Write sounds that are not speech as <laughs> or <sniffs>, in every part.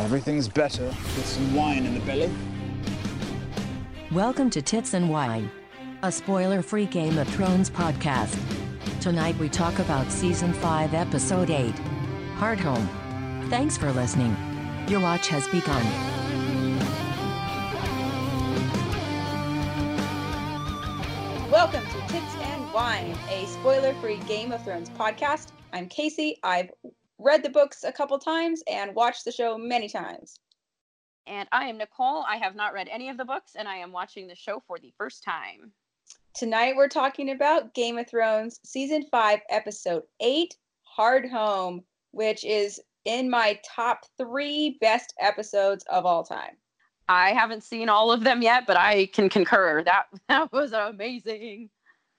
Everything's better with some wine in the belly. Welcome to Tits and Wine, a spoiler free Game of Thrones podcast. Tonight we talk about Season 5, Episode 8 Hard Home. Thanks for listening. Your watch has begun. Welcome to Tits and Wine, a spoiler free Game of Thrones podcast. I'm Casey. I've read the books a couple times and watched the show many times. And I am Nicole. I have not read any of the books, and I am watching the show for the first time. Tonight we're talking about Game of Thrones Season 5, Episode 8 Hard Home, which is in my top three best episodes of all time. I haven't seen all of them yet, but I can concur. That <laughs> that was amazing.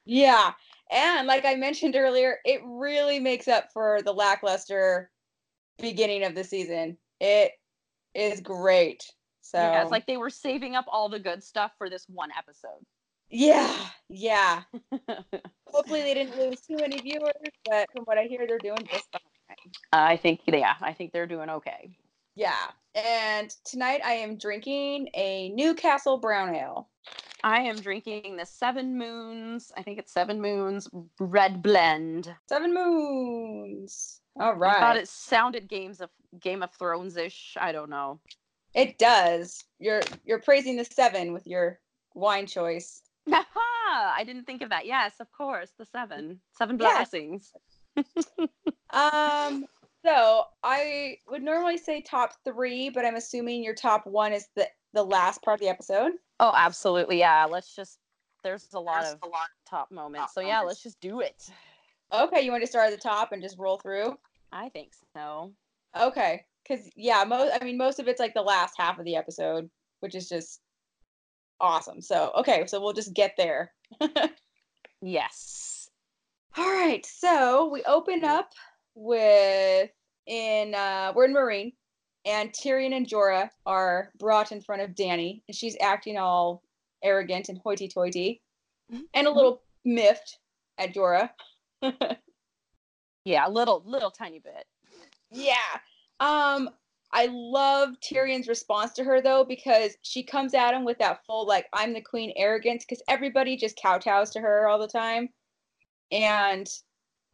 Yeah. And like I mentioned earlier, it really makes up for the lackluster beginning of the season. It is great. So yeah, it's like they were saving up all the good stuff for this one episode. Yeah, yeah. <laughs> Hopefully they didn't lose too many viewers, but from what I hear, they're doing just fine. I think yeah, I think they're doing okay. Yeah. And tonight I am drinking a Newcastle brown ale. I am drinking the Seven Moons. I think it's Seven Moons Red Blend. Seven Moons. All right. I thought it sounded games of Game of Thrones ish. I don't know. It does. You're you're praising the seven with your wine choice. <laughs> I didn't think of that. Yes, of course, the seven, seven blessings. <laughs> Um. So I would normally say top three, but I'm assuming your top one is the the last part of the episode. Oh, absolutely. Yeah. Let's just. There's a lot of a lot top moments. So yeah, let's just do it. Okay, you want to start at the top and just roll through? I think so. Okay, because yeah, most I mean most of it's like the last half of the episode, which is just awesome. So okay, so we'll just get there. <laughs> Yes. All right, so we open up with in uh we're in Meereen, and Tyrion and Jorah are brought in front of Danny, and she's acting all arrogant and hoity-toity, and a little miffed at Jorah. <laughs> Yeah, a little, little tiny bit. Yeah. Um, I love Tyrion's response to her though, because she comes at him with that full like I'm the queen arrogance, because everybody just kowtows to her all the time. And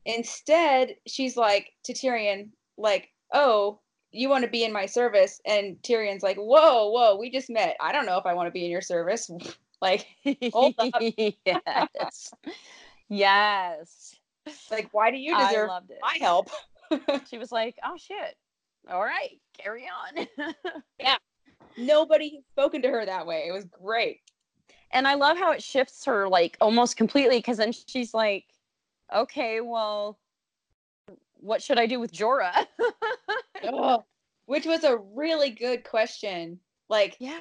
instead, she's like to Tyrion, like, oh, you want to be in my service? And Tyrion's like, Whoa, whoa, we just met. I don't know if I want to be in your service. <laughs> like, hold up. <laughs> yes. yes. Like, why do you deserve my help? <laughs> She was like, "Oh shit. All right, carry on." Yeah. Nobody spoken to her that way. It was great. and I love how it shifts her like almost completely because then she's like, "Okay, well, what should I do with Jorah?" <laughs> Ugh. Which was a really good question. Like, yeah.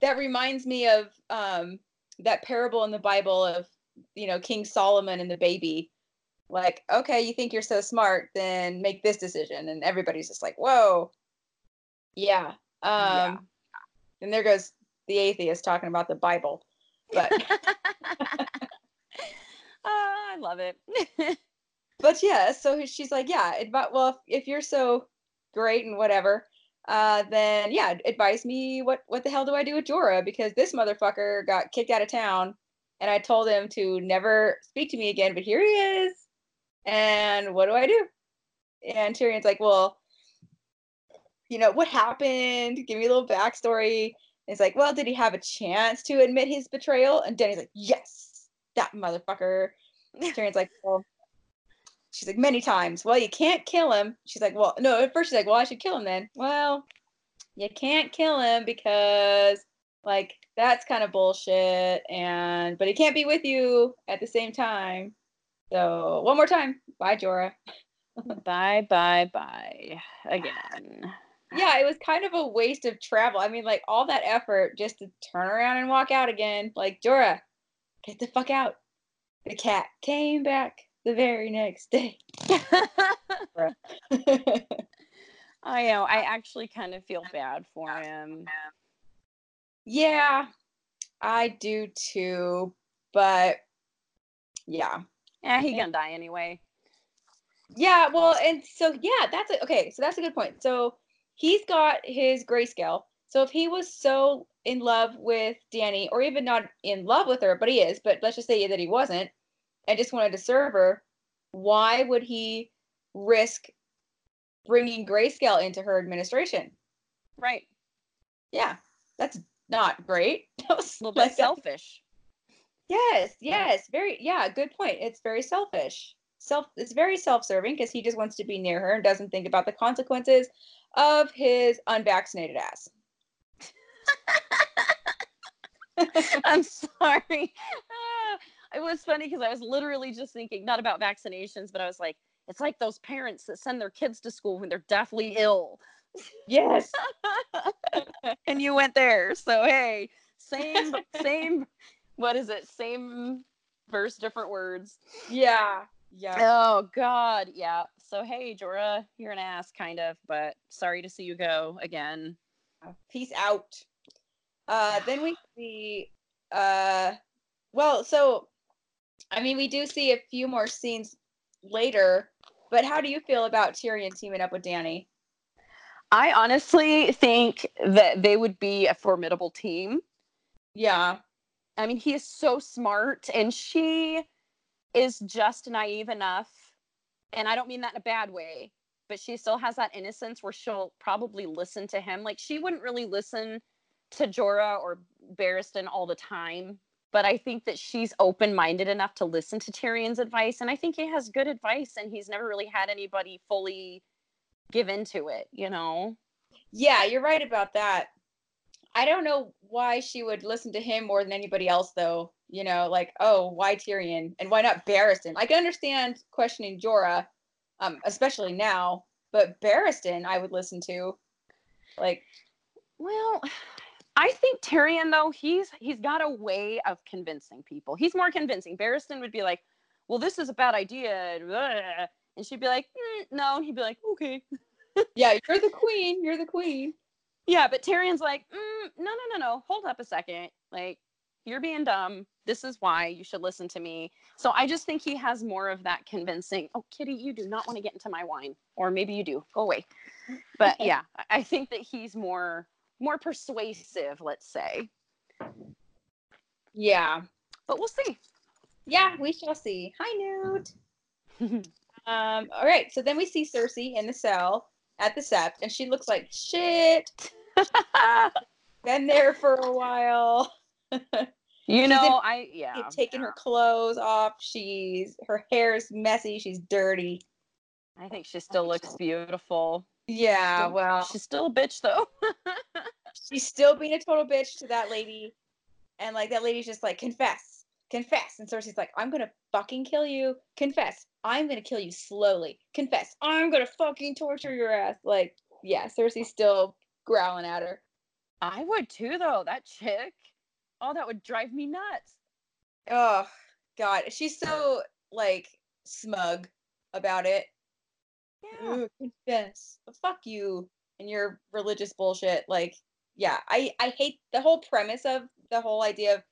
that reminds me of um that parable in the Bible of you know King Solomon and the baby. Like, okay, you think you're so smart, then make this decision, and everybody's just like, whoa, yeah. Um, Yeah. and there goes the atheist talking about the Bible. But <laughs> I love it. <laughs> but yeah, so she's like, yeah, advi- well, if, if you're so great and whatever, uh, then yeah, advise me what what the hell do I do with Jorah because this motherfucker got kicked out of town, and I told him to never speak to me again, but here he is, and what do I do? And Tyrion's like, well, you know what happened? Give me a little backstory. And it's like, well, did he have a chance to admit his betrayal? And Danny's like, yes, that motherfucker. Tyrion's like, well, she's like, many times. Well, you can't kill him. She's like, well, no, at first she's like, well, I should kill him then. Well, you can't kill him because, like, that's kind of bullshit. And, but he can't be with you at the same time. So, one more time. Bye, Jorah. bye, bye, bye. Again. Yeah, yeah, it was kind of a waste of travel. I mean, like all that effort just to turn around and walk out again. Like Jorah, get the fuck out. The cat came back the very next day. <laughs> <laughs> I know. I uh, actually kind of feel bad for him. yeah, I do too. But yeah. Yeah, he gonna die anyway. Yeah, well, and so yeah, that's a, okay. So that's a good point. So he's got his grayscale. So if he was so in love with Danny, or even not in love with her, but he is, but let's just say that he wasn't, and just wanted to serve her, why would he risk bringing grayscale into her administration? Right. Yeah, that's not great. <laughs> That was A little bit selfish. Yes, yes, very yeah, good point. It's very selfish. Self it's very self-serving because he just wants to be near her and doesn't think about the consequences of his unvaccinated ass. <laughs> I'm sorry. Ah, it was funny because I was literally just thinking not about vaccinations, but I was like, it's like those parents that send their kids to school when they're deathly ill. Yes. <laughs> and you went there. So hey, same same what is it? Same verse, different words. Yeah. Yeah. Oh God, yeah. So hey, Jorah, you're an ass, kind of, but sorry to see you go again. Peace out. Uh then we see uh well, so I mean we do see a few more scenes later, but how do you feel about Tyrion teaming up with Danny? I honestly think that they would be a formidable team. Yeah. I mean, he is so smart, and she is just naive enough. And I don't mean that in a bad way, but she still has that innocence where she'll probably listen to him. Like, she wouldn't really listen to Jorah or Barristan all the time, but I think that she's open minded enough to listen to Tyrion's advice. And I think he has good advice, and he's never really had anybody fully give into it, you know? Yeah, you're right about that. I don't know why she would listen to him more than anybody else, though. You know, like, oh, why Tyrion and why not Barristan? I can understand questioning Jorah, um, especially now, but Barristan, I would listen to. Like, Well, I think Tyrion though he's he's got a way of convincing people. He's more convincing. Barristan would be like, "Well, this is a bad idea," and she'd be like, "Mm, "No," and he'd be like, "Okay." yeah, you're the queen. You're the queen. Yeah, but Tyrion's like, mm, "No, no, no, no. Hold up a second. Like, you're being dumb. This is why you should listen to me." So I just think he has more of that convincing. Oh, Kitty, you do not want to get into my wine, or maybe you do. Go away. But yeah, I- I think that he's more more persuasive. Let's say. Yeah. But we'll see. Yeah, we shall see. Hi, Newt. <laughs> um, all right, so then we see Cersei in the cell at the Sept, and she looks like shit. <laughs> Been there for a while. <laughs> You know, in- I yeah. She's taken her clothes off. She's her hair's messy. She's dirty. I think she still looks beautiful. Yeah, Still- well, she's still a bitch though. <laughs> she's still being a total bitch to that lady, and like that lady's just like confess, confess, and Cersei's like, I'm gonna fucking kill you. Confess. I'm gonna kill you slowly. Confess. I'm gonna fucking torture your ass. Like, yeah, Cersei's still growling at her. I would too though. That chick. Oh, that would drive me nuts. Oh God, she's so like smug about it. Yeah. Ugh, confess. Fuck you and your religious bullshit. Like, yeah, I I hate the whole premise of the whole idea of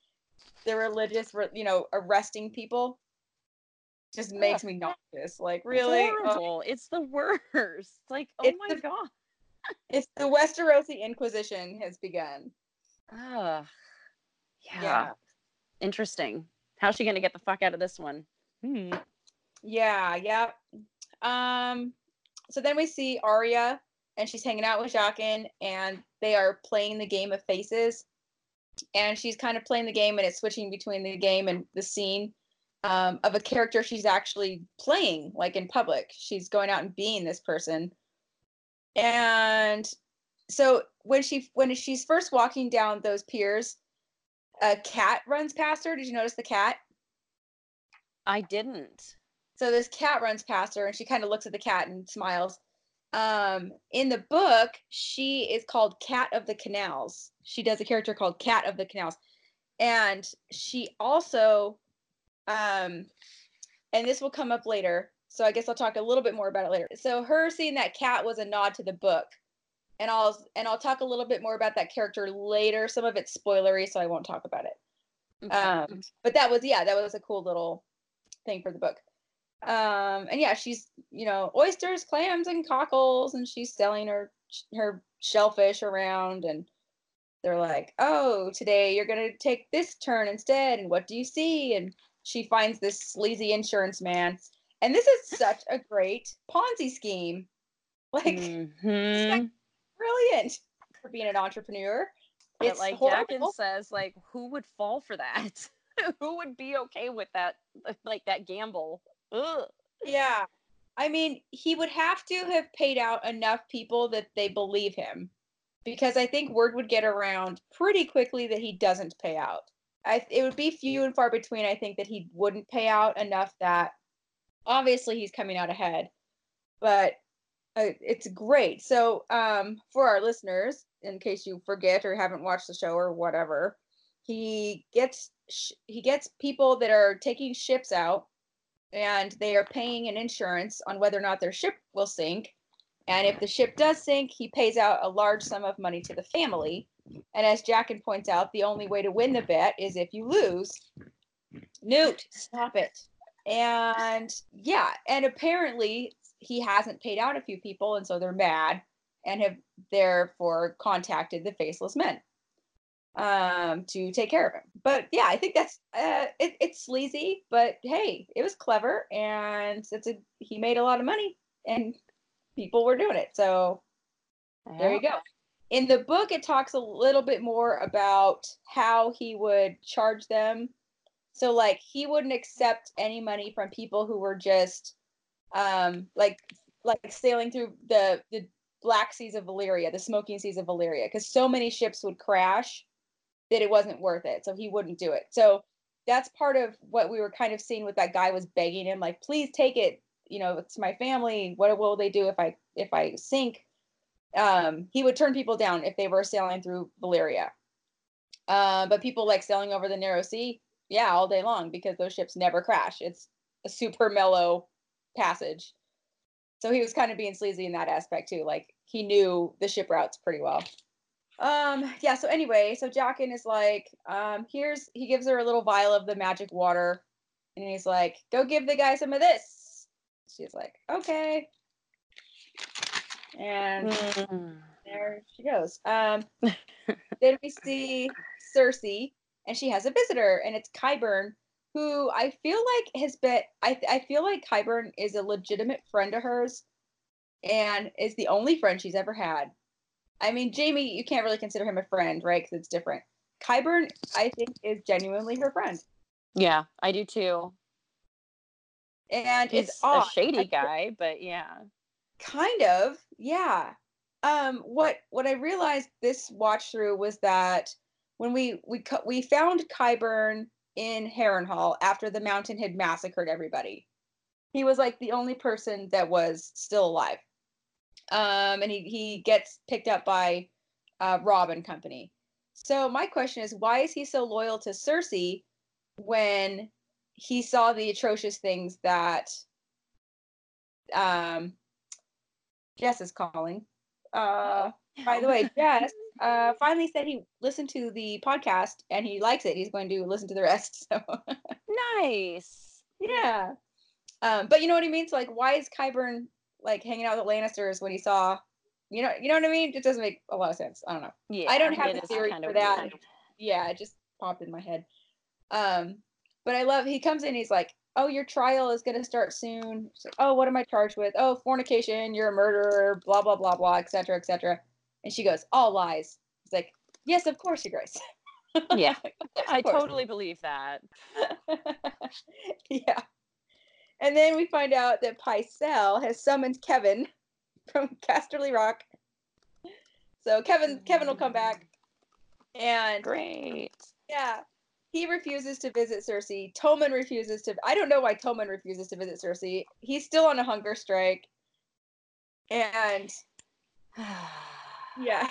the religious, you know, arresting people. Just makes me nauseous. Like, really, It's Ugh. horrible. It's the worst. It's <laughs> like, oh It's my the- god. it's the Westerosi Inquisition has begun. Ugh. Yeah. Yeah. Interesting. How's she gonna get the fuck out of this one? Hmm. Yeah, yeah. Um, so then we see Arya, and she's hanging out with Jaqen, and they are playing the game of faces. And she's kind of playing the game, and it's switching between the game and the scene um, of a character she's actually playing, like in public. She's going out and being this person. And so when she when she's first walking down those piers, a cat runs past her. Did you notice the cat? I didn't. So this cat runs past her and she kind of looks at the cat and smiles. Um, in the book, she is called Cat of the Canals. She does a character called Cat of the Canals. And she also, um, and this will come up later. So I guess I'll talk a little bit more about it later. So her seeing that cat was a nod to the book. And I'll and I'll talk a little bit more about that character later. Some of it's spoilery, so I won't talk about it. Okay. Um, but that was yeah, that was a cool little thing for the book. Um, and yeah, she's you know oysters, clams, and cockles, and she's selling her her shellfish around, and they're like, "Oh, today you're gonna take this turn instead." And what do you see? And she finds this sleazy insurance man, and this is such a great Ponzi scheme. Like <laughs> Mhm. brilliant for being an entrepreneur. But It's like horrible. Says, like who would fall for that? <laughs> who would be okay with that like that gamble? Yeah. I mean, he would have to have paid out enough people that they believe him because I think word would get around pretty quickly that he doesn't pay out. I it would be few and far between I think that he wouldn't pay out enough that obviously he's coming out ahead. But uh, it's great. So, um for our listeners in case you forget or haven't watched the show or whatever, he gets sh- he gets people that are taking ships out and they are paying an insurance on whether or not their ship will sink. And if the ship does sink, he pays out a large sum of money to the family. And as Jaqen points out, the only way to win the bet is if you lose. Newt, stop it. And yeah, and apparently he hasn't paid out a few people, and so they're mad and have therefore contacted the faceless men um to take care of him. But yeah i think that's uh it, it's sleazy but hey it was clever and it's a he made a lot of money and people were doing it so there you go. In the book it talks a little bit more about how he would charge them. So like he wouldn't accept any money from people who were just um like like sailing through the the black seas of valyria the smoking seas of valyria because so many ships would crash that it wasn't worth it. So he wouldn't do it. So that's part of what we were kind of seeing with that guy was begging him, like, please take it. You know, it's my family. What will they do if I if I sink? Um, he would turn people down if they were sailing through Valyria. Uh, but people like sailing over the narrow sea, yeah, all day long because those ships never crash. It's a super mellow passage. So he was kind of being sleazy in that aspect too. Like he knew the ship routes pretty well um yeah so anyway so Jaqen is like um here's he gives her a little vial of the magic water and he's like go give the guy some of this. She's like okay. And Mm. there she goes. Um <laughs> then we see cersei and she has a visitor and it's Qyburn who i feel like has been i, I feel like Qyburn is a legitimate friend of hers and is the only friend she's ever had I mean, Jaime, you can't really consider him a friend, right? Because it's different. Qyburn, I think, is genuinely her friend, Yeah, I do too. and He's it's a shady guy, but yeah. Kind of, yeah. Um, what what I realized this watch through was that when we we we found Qyburn in Harrenhal after the Mountain had massacred everybody. He was like the only person that was still alive. Um, and he he gets picked up by uh, Robb and company. So my question is, why is he so loyal to Cersei when he saw the atrocious things that um, Jess is calling? Uh, by the way, <laughs> Jess uh, finally said he listened to the podcast and he likes it. He's going to listen to the rest. So <laughs> Nice. yeah. Um, but you know what I mean? So like, why is Qyburn like hanging out with the Lannisters when he saw, you know, you know what I mean? It doesn't make a lot of sense. I don't know. Yeah. I don't have the theory kinda for that. weird. Yeah, it just popped in my head. Um, but I love he comes in. He's like, "Oh, your trial is gonna start soon." Like, "Oh, what am I charged with? Oh, fornication. You're a murderer. Blah blah blah blah, etc. etc." And she goes, "All lies." He's like, "Yes, of course, Your Grace." Yeah, <laughs> I totally believe that. <laughs> yeah. And then we find out that Pycelle has summoned Kevan <laughs> from Casterly Rock. So Kevan Kevan will come back. And Great. yeah, he refuses to visit Cersei. Tommen refuses to I don't know why Tommen refuses to visit Cersei. He's still on a hunger strike. and <sighs> yeah,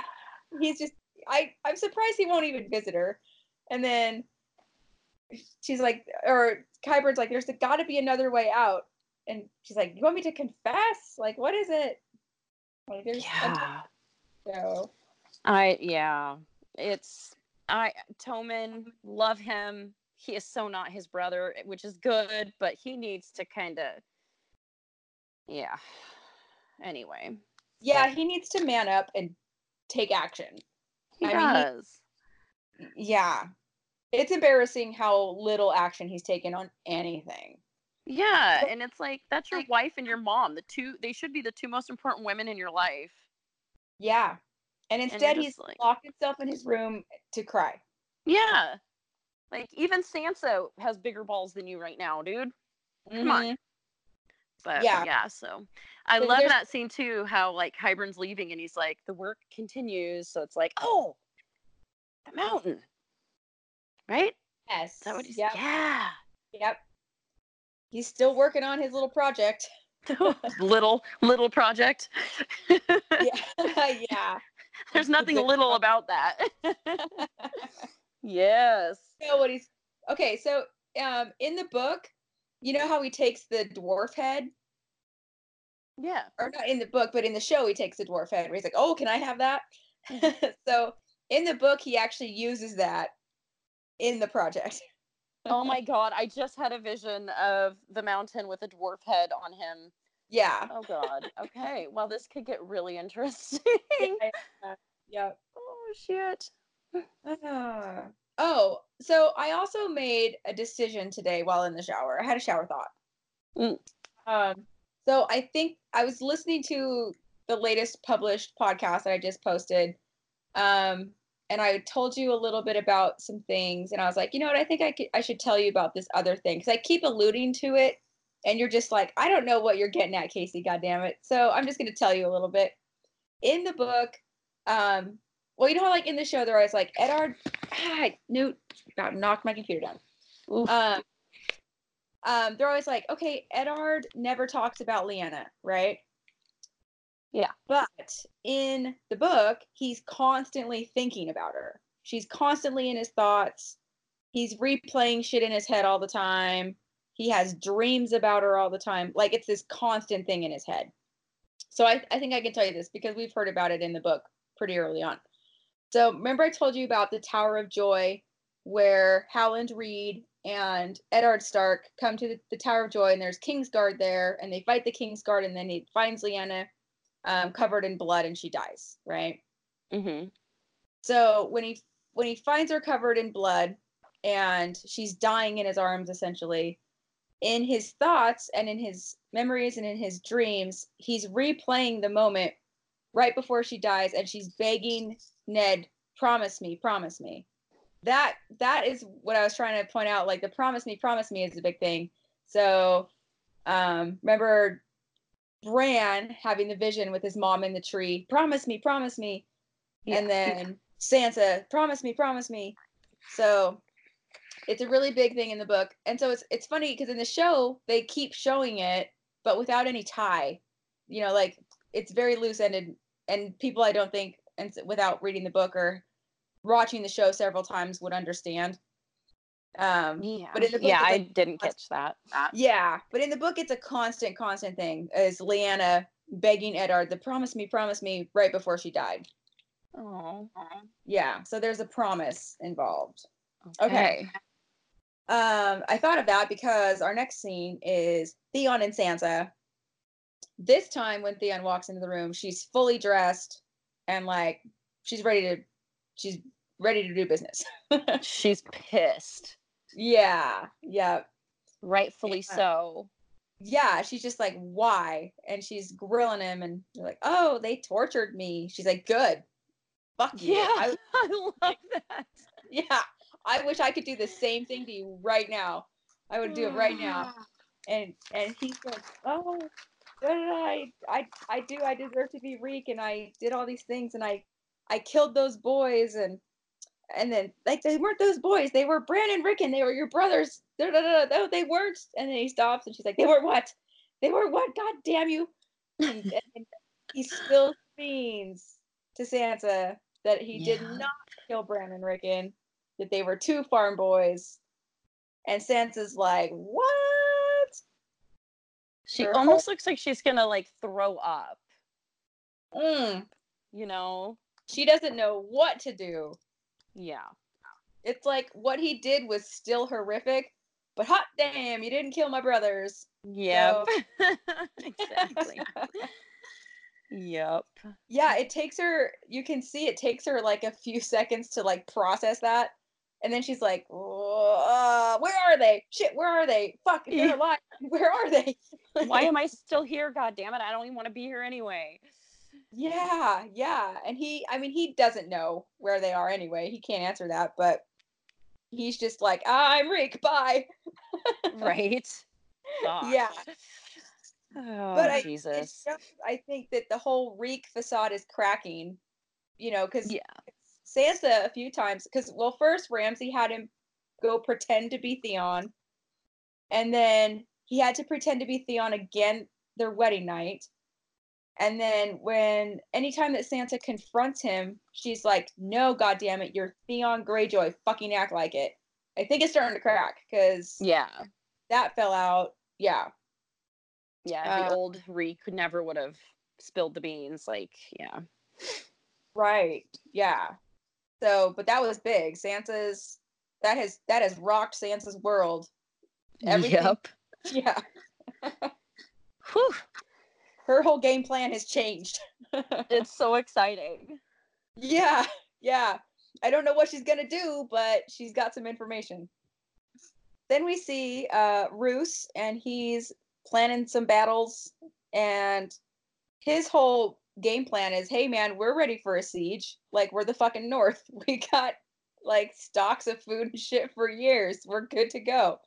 he's just I I'm surprised he won't even visit her. And then she's like, or Qyburn's like, there's got to be another way out. And she's like, you want me to confess? Like, what is it? Like, Yeah. so I yeah. It's I Tommen love him. He is so not his brother, which is good, but he needs to kind of yeah. Anyway, yeah, he needs to man up and take action. he I mean, he- does. Yeah. It's embarrassing how little action he's taken on anything. yeah, and it's like that's your wife and your mom. The two they should be the two most important women in your life. Yeah. And instead, just he's like- locked himself in his room to cry. Yeah. Like even Sansa has bigger balls than you right now, dude. Come on. Mhm. But Yeah. yeah, so I love there's- that scene too, how like Qyburn's leaving and he's like, the work continues. So it's like, oh, the mountain. Right? Yes. Is that what he's yep. Yeah. Yep. He's still working on his little project. <laughs> little little project. <laughs> Yeah. <laughs> yeah. There's nothing little about that. yes. know what he's okay so um in the book you know how he takes the dwarf head Yeah. or not in the book but in the show he takes the dwarf head where he's like oh can i have that so in the book he actually uses that in the project <laughs> Oh my god, I just had a vision of the mountain with a dwarf head on him. yeah Oh god. <laughs> Okay. Well, this could get really interesting. yeah, yeah. oh shit. Ah. oh so i also made a decision today while in the shower i had a shower thought Mm. um so i think i was listening to the latest published podcast that i just posted um and i told you a little bit about some things and i was like you know what? I think i could i should tell you about this other thing because i keep alluding to it and you're just like i don't know what you're getting at casey god damn it so i'm just going to tell you a little bit. In the book um well you know how like in the show they're always like Eddard ah, newt about knocked my computer down. Oof. um um they're always like okay Eddard never talks about Lyanna right Yeah. but in the book he's constantly thinking about her. She's constantly in his thoughts. He's replaying shit in his head all the time. He has dreams about her all the time. Like it's this constant thing in his head. So I, I think i can tell you this because we've heard about it in the book pretty early on. So remember i told you about the tower of joy where Howland Reed and Eddard Stark come to the, the Tower of Joy, and there's Kingsguard there, and they fight the Kingsguard, and then he finds Lyanna um, covered in blood, and she dies, right? Mm-hmm. So when he when he finds her covered in blood, and she's dying in his arms, essentially, in his thoughts and in his memories and in his dreams, he's replaying the moment right before she dies, and she's begging Ned, "Promise me, promise me." that that is what I was trying to point out. Like the promise me, promise me is a big thing. So um remember Bran having the vision with his mom in the tree, promise me, promise me. And then Sansa, promise me, promise me. So it's a really big thing in the book. And so it's it's funny because in the show they keep showing it, but without any tie. You know, like it's very loose ended and people I don't think and without reading the book or watching the show several times would understand. Um, Yeah. But in the book, yeah, it's I didn't catch that. yeah, but in the book, it's a constant, constant thing. Is Lyanna begging Eddard to promise me, promise me, right before she died? Oh. Yeah, so there's a promise involved. Okay. Um, I thought of that because our next scene is Theon and Sansa. This time, when Theon walks into the room, she's fully dressed and like she's ready to, she's ready to do business. <laughs> She's pissed. Yeah, yeah. Rightfully Yeah. so. yeah, she's just like, why? And she's grilling him, and they're like, oh, they tortured me. She's like, good. Fuck you. Yeah. I, <laughs> I love that. yeah. I wish I could do the same thing to you right now. I would do it right now. <sighs> And and he said, oh, I? I I do. I deserve to be Reek, and I did all these things, and I I killed those boys, and and then like they weren't those boys. They were Bran and Rickon. They were your brothers. No, they weren't. And then he stops, and she's like, they were what? They were what? God damn you! And, <laughs> and he spills beans to Sansa that he did not kill Bran and Rickon, that they were two farm boys. And Sansa's like, what? She Her almost looks like she's gonna like throw up. Mm. You know? She doesn't know what to do. Yeah. It's like what he did was still horrific, but hot damn, you didn't kill my brothers. Yep. <laughs> exactly. Yep. yeah, it takes her, you can see it takes her like a few seconds to like process that. And then she's like, uh, where are they? Shit, where are they? Fuck, they're alive. <laughs> Where are they? Why am <laughs> I still here? God damn it! I don't even want to be here anyway. Yeah, yeah. And he, I mean, he doesn't know where they are anyway. He can't answer that, but he's just like, I'm Reek, bye. <laughs> Right? Fuck. Yeah. Oh, but I, Jesus. shows, I think that the whole Reek facade is cracking, you know, because Yeah. Sansa a few times, because, well, first Ramsay had him go pretend to be Theon, and then he had to pretend to be Theon again their wedding night. And then when anytime that Sansa confronts him, she's like, "No, goddamn it, you're Theon Greyjoy. Fucking act like it." I think it's starting to crack because Yeah. that fell out. Yeah, Yeah. The Uh, old Reek never would have spilled the beans. Like, yeah. right. Yeah. So, but that was big. Sansa's that has that has rocked Sansa's world. Everything- Yep. <laughs> Yeah, <laughs> Whew. Her whole game plan has changed. <laughs> It's so exciting. Yeah, yeah. I don't know what she's gonna do, but she's got some information. Then we see uh Roose and he's planning some battles and his whole game plan is, hey man, we're ready for a siege. Like we're the fucking north. <laughs> We got like stocks of food and shit for years. We're good to go.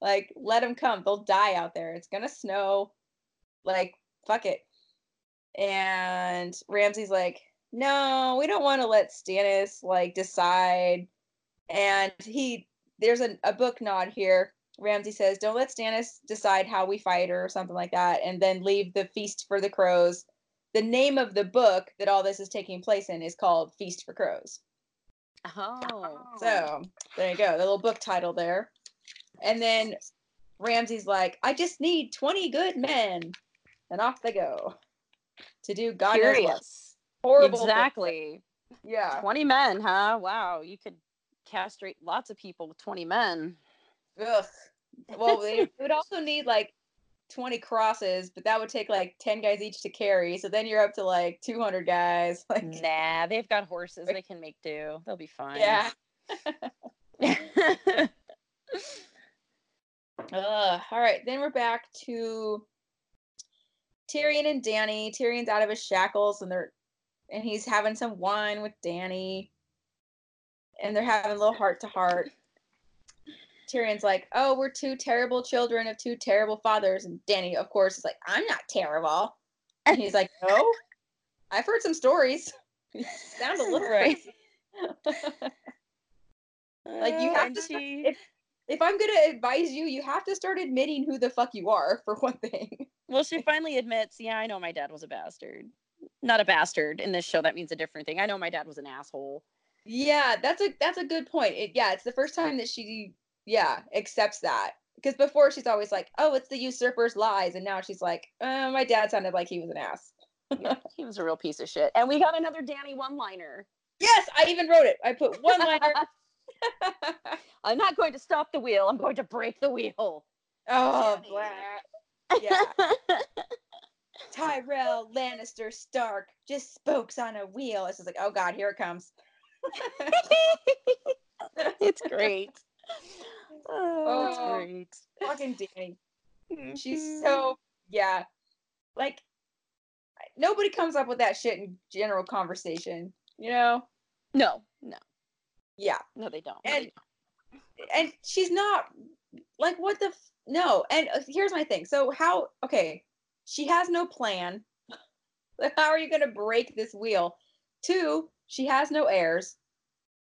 Like let them come. They'll die out there. It's gonna snow. Like fuck it. And Ramsay's like, no, we don't want to let Stannis like decide. And he, there's a, a book nod here. Ramsay says, don't let Stannis decide how we fight or something like that, and then leave the feast for the crows. The name of the book that all this is taking place in is called Feast for Crows. Oh. So there you go, the little book title there. And then Ramsay's like, I just need 20 good men. And off they go to do God knows what. Horrible. things. Exactly. Yeah. 20 men, huh? Wow. You could castrate lots of people with 20 men. Ugh. Well, they would also need like 20 crosses, but that would take like 10 guys each to carry. So then you're up to like 200 guys. <laughs> Like, Nah, they've got horses. They can make do. They'll be fine. yeah. <laughs> <laughs> Ugh. All right. Then we're back to Tyrion and Danny. Tyrion's out of his shackles and they're and he's having some wine with Danny. And they're having a little heart to heart. Tyrion's like, "Oh, we're two terrible children of two terrible fathers." And Danny, of course, is like, "I'm not terrible." And he's like, "No, I've heard some stories. <laughs> You sound a little Right. crazy." <laughs> Like, you uh, have And to- she- if- If I'm gonna advise you, you have to start admitting who the fuck you are, for one thing. Well, she finally admits, yeah, I know my dad was a bastard. Not a bastard. In this show, that means a different thing. I know my dad was an asshole. Yeah, that's a that's a good point. It, yeah, it's the first time that she yeah accepts that because before she's always like, "Oh, it's the usurper's lies," and now she's like, uh, "My dad sounded like he was an ass." Yeah, <laughs> he was a real piece of shit. And we got another Danny one liner. Yes, I even wrote it. I put one liner. <laughs> I'm not going to stop the wheel. I'm going to break the wheel. oh, Danny. Yeah, <laughs> Tyrell Lannister Stark just spokes on a wheel. It's just like, oh god, here it comes. <laughs> it's great. Oh, it's Oh. great. Fucking Danny. She's Mhm. so yeah. Like nobody comes up with that shit in general conversation, you know? no, no, Yeah. no, they don't. No, they And and she's not like what the f- no. And uh, here's my thing. So how okay, she has no plan. <laughs> How are you going to break this wheel? Two, she has no heirs.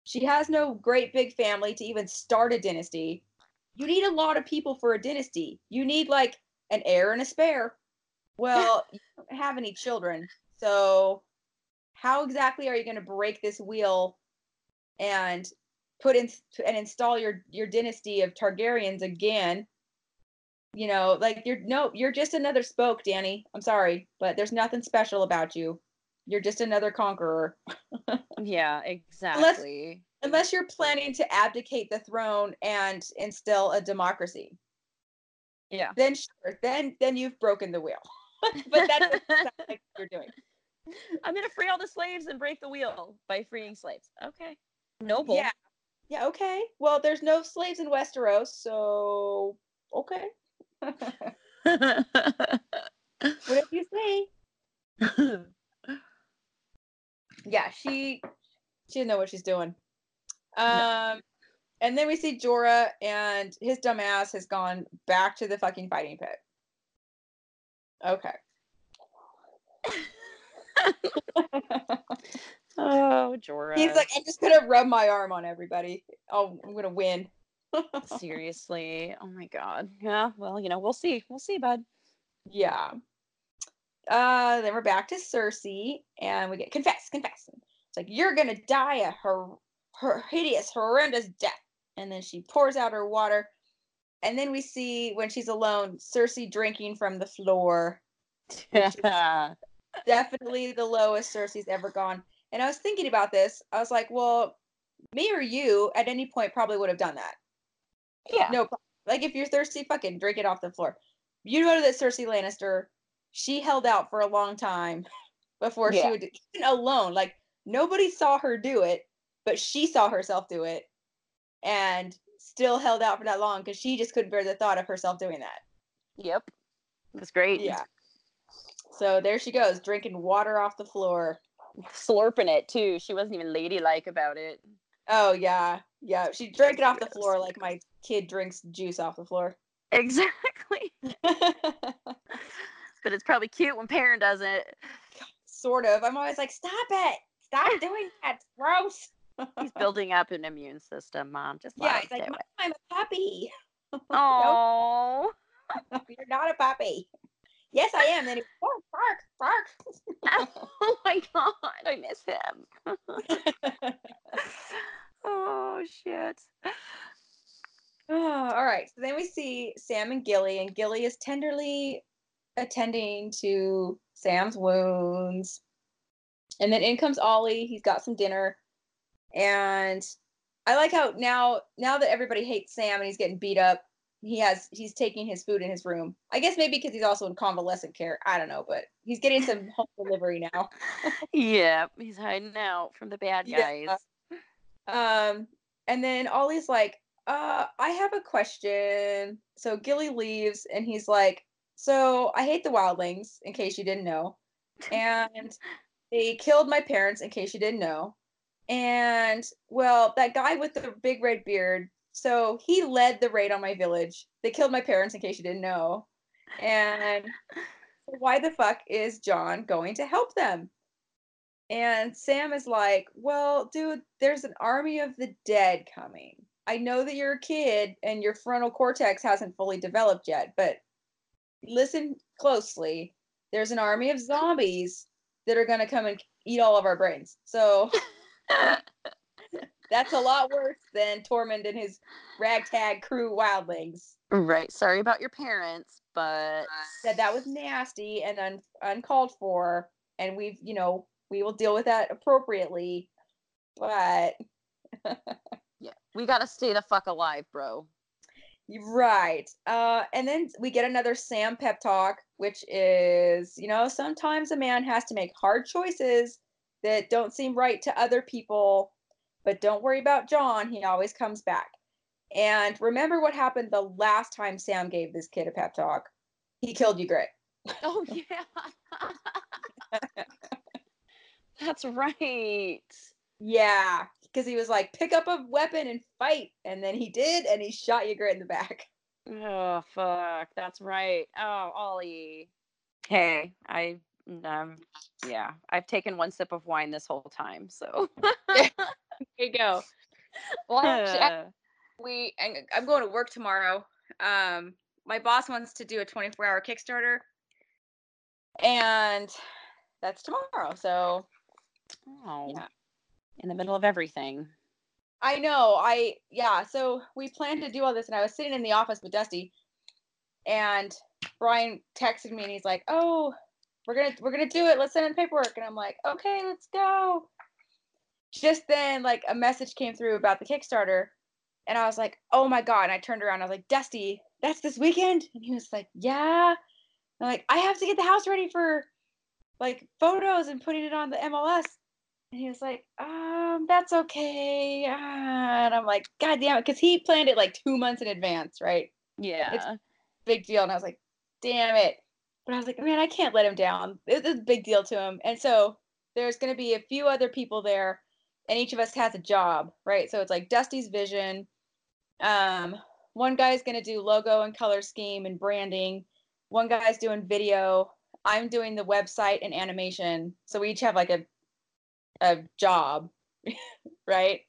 She has no great big family to even start a dynasty. You need a lot of people for a dynasty. You need like an heir and a spare. Well, <laughs> you don't have any children. So, how exactly are you going to break this wheel and put in and install your your dynasty of Targaryens again? You know, like you're no, you're just another spoke, Danny. I'm sorry, but there's nothing special about you. You're just another conqueror. <laughs> Yeah, exactly. Unless you're planning to abdicate the throne and instill a democracy. Yeah. Then sure, then then you've broken the wheel. <laughs> but that doesn't sound <laughs> like what you're doing. I'm gonna free all the slaves and break the wheel by freeing slaves. Okay. Noble. Yeah. Yeah, okay. Well, there's no slaves in Westeros, so okay. <laughs> What Whatever you say. Yeah, she she didn't know what she's doing. Um and then we see Jorah and his dumb ass has gone back to the fucking fighting pit. Okay. <laughs> <laughs> oh, Jorah. He's like, I'm just gonna rub my arm on everybody. Oh, I'm gonna win. <laughs> seriously. Oh my god. Yeah. Well, you know, we'll see. We'll see, bud. Yeah. Uh, then we're back to Cersei, and we get confess, confess. It's like you're gonna die a her, her hideous, horrendous death. And then she pours out her water, and then we see when she's alone, Cersei drinking from the floor. Yeah. <laughs> Definitely the lowest Cersei's ever gone. And I was thinking about this. I was like, well, me or you at any point probably would have done that. Yeah. No, problem. like if you're thirsty, fucking drink it off the floor. You know that Cersei Lannister, she held out for a long time <laughs> before she would even alone. Like nobody saw her do it, but she saw herself do it, and still held out for that long because she just couldn't bear the thought of herself doing that. Yep. That's great. Yeah. So there she goes, drinking water off the floor. Slurping it too. She wasn't even ladylike about it. Oh yeah, yeah. She drank it off the floor like my kid drinks juice off the floor. Exactly. <laughs> But it's probably cute when Perrin does it. sort of. I'm always like, stop it, stop <laughs> doing that. It's gross. He's <laughs> building up an immune system, mom. Just Yeah, he's like, "Mom. I'm a puppy. Oh. You're not a puppy. Yes, I am. Then he bark, bark, bark. oh my god, I miss him. <laughs> oh shit. Oh, <sighs> all right. So then we see Sam and Gilly, and Gilly is tenderly attending to Sam's wounds. And then in comes Ollie. He's got some dinner. And I like how now now that everybody hates Sam and he's getting beat up, he has he's taking his food in his room. I guess maybe because he's also in convalescent care. I don't know, but he's getting some <laughs> home delivery now. <laughs> Yeah, he's hiding out from the bad Yeah. guys. Um, and then Ollie's like, uh, I have a question. So Gilly leaves and he's like, So I hate the wildlings, in case you didn't know. And they killed my parents, in case you didn't know. And well, that guy with the big red beard, so he led the raid on my village. They killed my parents, in case you didn't know. And <laughs> why the fuck is Jon going to help them? And Sam is like, Well, dude, there's an army of the dead coming. I know that you're a kid and your frontal cortex hasn't fully developed yet, but listen closely. There's an army of zombies that are going to come and eat all of our brains. So <laughs> <laughs> that's a lot worse than Tormund and his ragtag crew wildlings. Right. Sorry about your parents, but Said that was nasty and un- uncalled for, and we've, you know, we will deal with that appropriately. But <laughs> yeah, we gotta stay the fuck alive, bro. Right. Uh, and then we get another Sam pep talk, which is, you know, sometimes a man has to make hard choices that don't seem right to other people, but don't worry about Jon. He always comes back. And remember what happened the last time Sam gave this kid a pep talk? He killed Ygritte. Oh <laughs> yeah. <laughs> That's right. Yeah, because he was like, pick up a weapon and fight. And then he did, and he shot Ygritte in the back. Oh fuck, that's right. Oh, Ollie. Hey, I um yeah, I've taken one sip of wine this whole time, so <laughs> There you go. Well, actually, I- <laughs> we I'm going to work tomorrow. Um, my boss wants to do a 24 hour Kickstarter, and that's tomorrow. So Oh, Yeah. in the middle of everything. I know. I yeah. So we planned to do all this, and I was sitting in the office with Dusty, and Brian texted me, and he's like, "Oh, we're gonna we're gonna do it. Let's send in paperwork." And I'm like, "Okay, let's go." Just then, like a message came through about the Kickstarter, and I was like, "Oh my god!" And I turned around. I was like, "Dusty, that's this weekend." And he was like, "Yeah." I'm like, "I have to get the house ready for like photos and putting it on the MLS." And he was like, um, that's okay. Ah, and I'm like, God damn it. Because he planned it like two months in advance, right? Yeah. It's big deal. And I was like, damn it. But I was like, man, I can't let him down. It's a big deal to him. And so there's going to be a few other people there, and each of us has a job, right? So it's like Dusty's vision. Um, one guy's going to do logo and color scheme and branding. One guy's doing video. I'm doing the website and animation. So we each have like a a job, <laughs> right?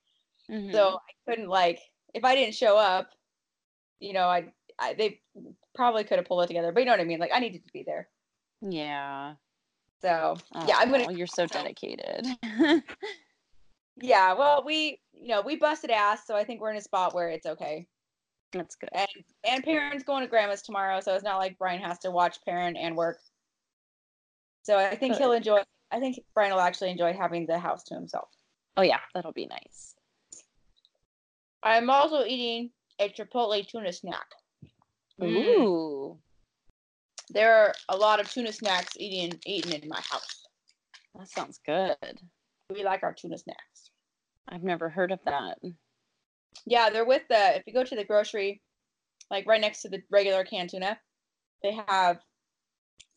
Mhm. So I couldn't like if I didn't show up, you know, I, I they probably could have pulled it together. But you know what I mean? Like I needed to be there. yeah. So oh, yeah, I'm gonna You're so <laughs> dedicated. yeah. Well, we you know we busted ass, so I think we're in a spot where it's okay. That's good. And and Perrin's going to grandma's tomorrow, so it's not like Brian has to watch Perrin and work. So I think he'll enjoy. I think Brian will actually enjoy having the house to himself. Oh yeah, that'll be nice. I'm also eating a Chipotle tuna snack. Mm. Ooh, There are a lot of tuna snacks eating eaten in my house. that sounds good. We like our tuna snacks. I've never heard of that. Yeah, they're with the. If you go to the grocery, like right next to the regular canned tuna, they have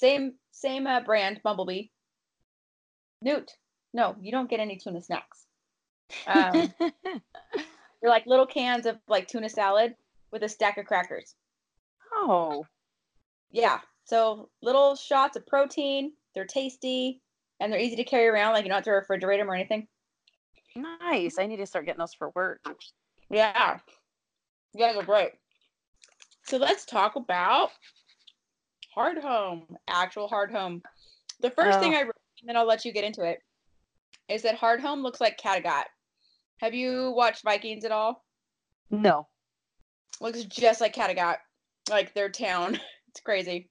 same same uh, brand Bumblebee. Newt, no, you don't get any tuna snacks. Um, <laughs> they're like little cans of like tuna salad with a stack of crackers. Oh, Yeah, so little shots of protein. They're tasty and they're easy to carry around. Like you don't have to refrigerate them or anything. nice. I need to start getting those for work. Yeah. You guys are great. So let's talk about Hardhome, actual Hardhome. The first thing Oh. I wrote, and then I'll let you get into it, is that Hardhome looks like Kattegat. Have you watched Vikings at all? No, Looks just like Kattegat, like their town. <laughs> it's crazy.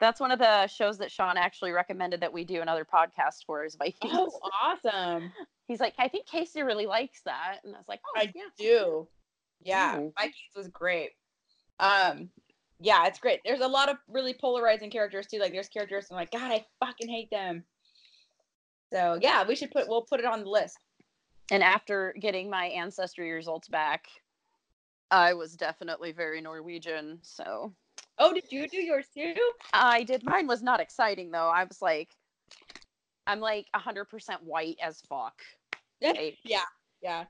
that's one of the shows that Sean actually recommended that we do another podcast for is Vikings. Oh, awesome. <laughs> He's like, I think Casey really likes that, and I was like, oh I yeah. do. Yeah, Ooh. Vikings was great. Um, yeah, it's great. There's a lot of really polarizing characters too. Like there's characters I'm like, God, I fucking hate them. So yeah, we should put we'll put it on the list. And after getting my ancestry results back, I was definitely very Norwegian. So Oh, did you do yours too? I did. Mine was not exciting though. I was like, I'm like 100% white as fuck. Like, yeah, yeah.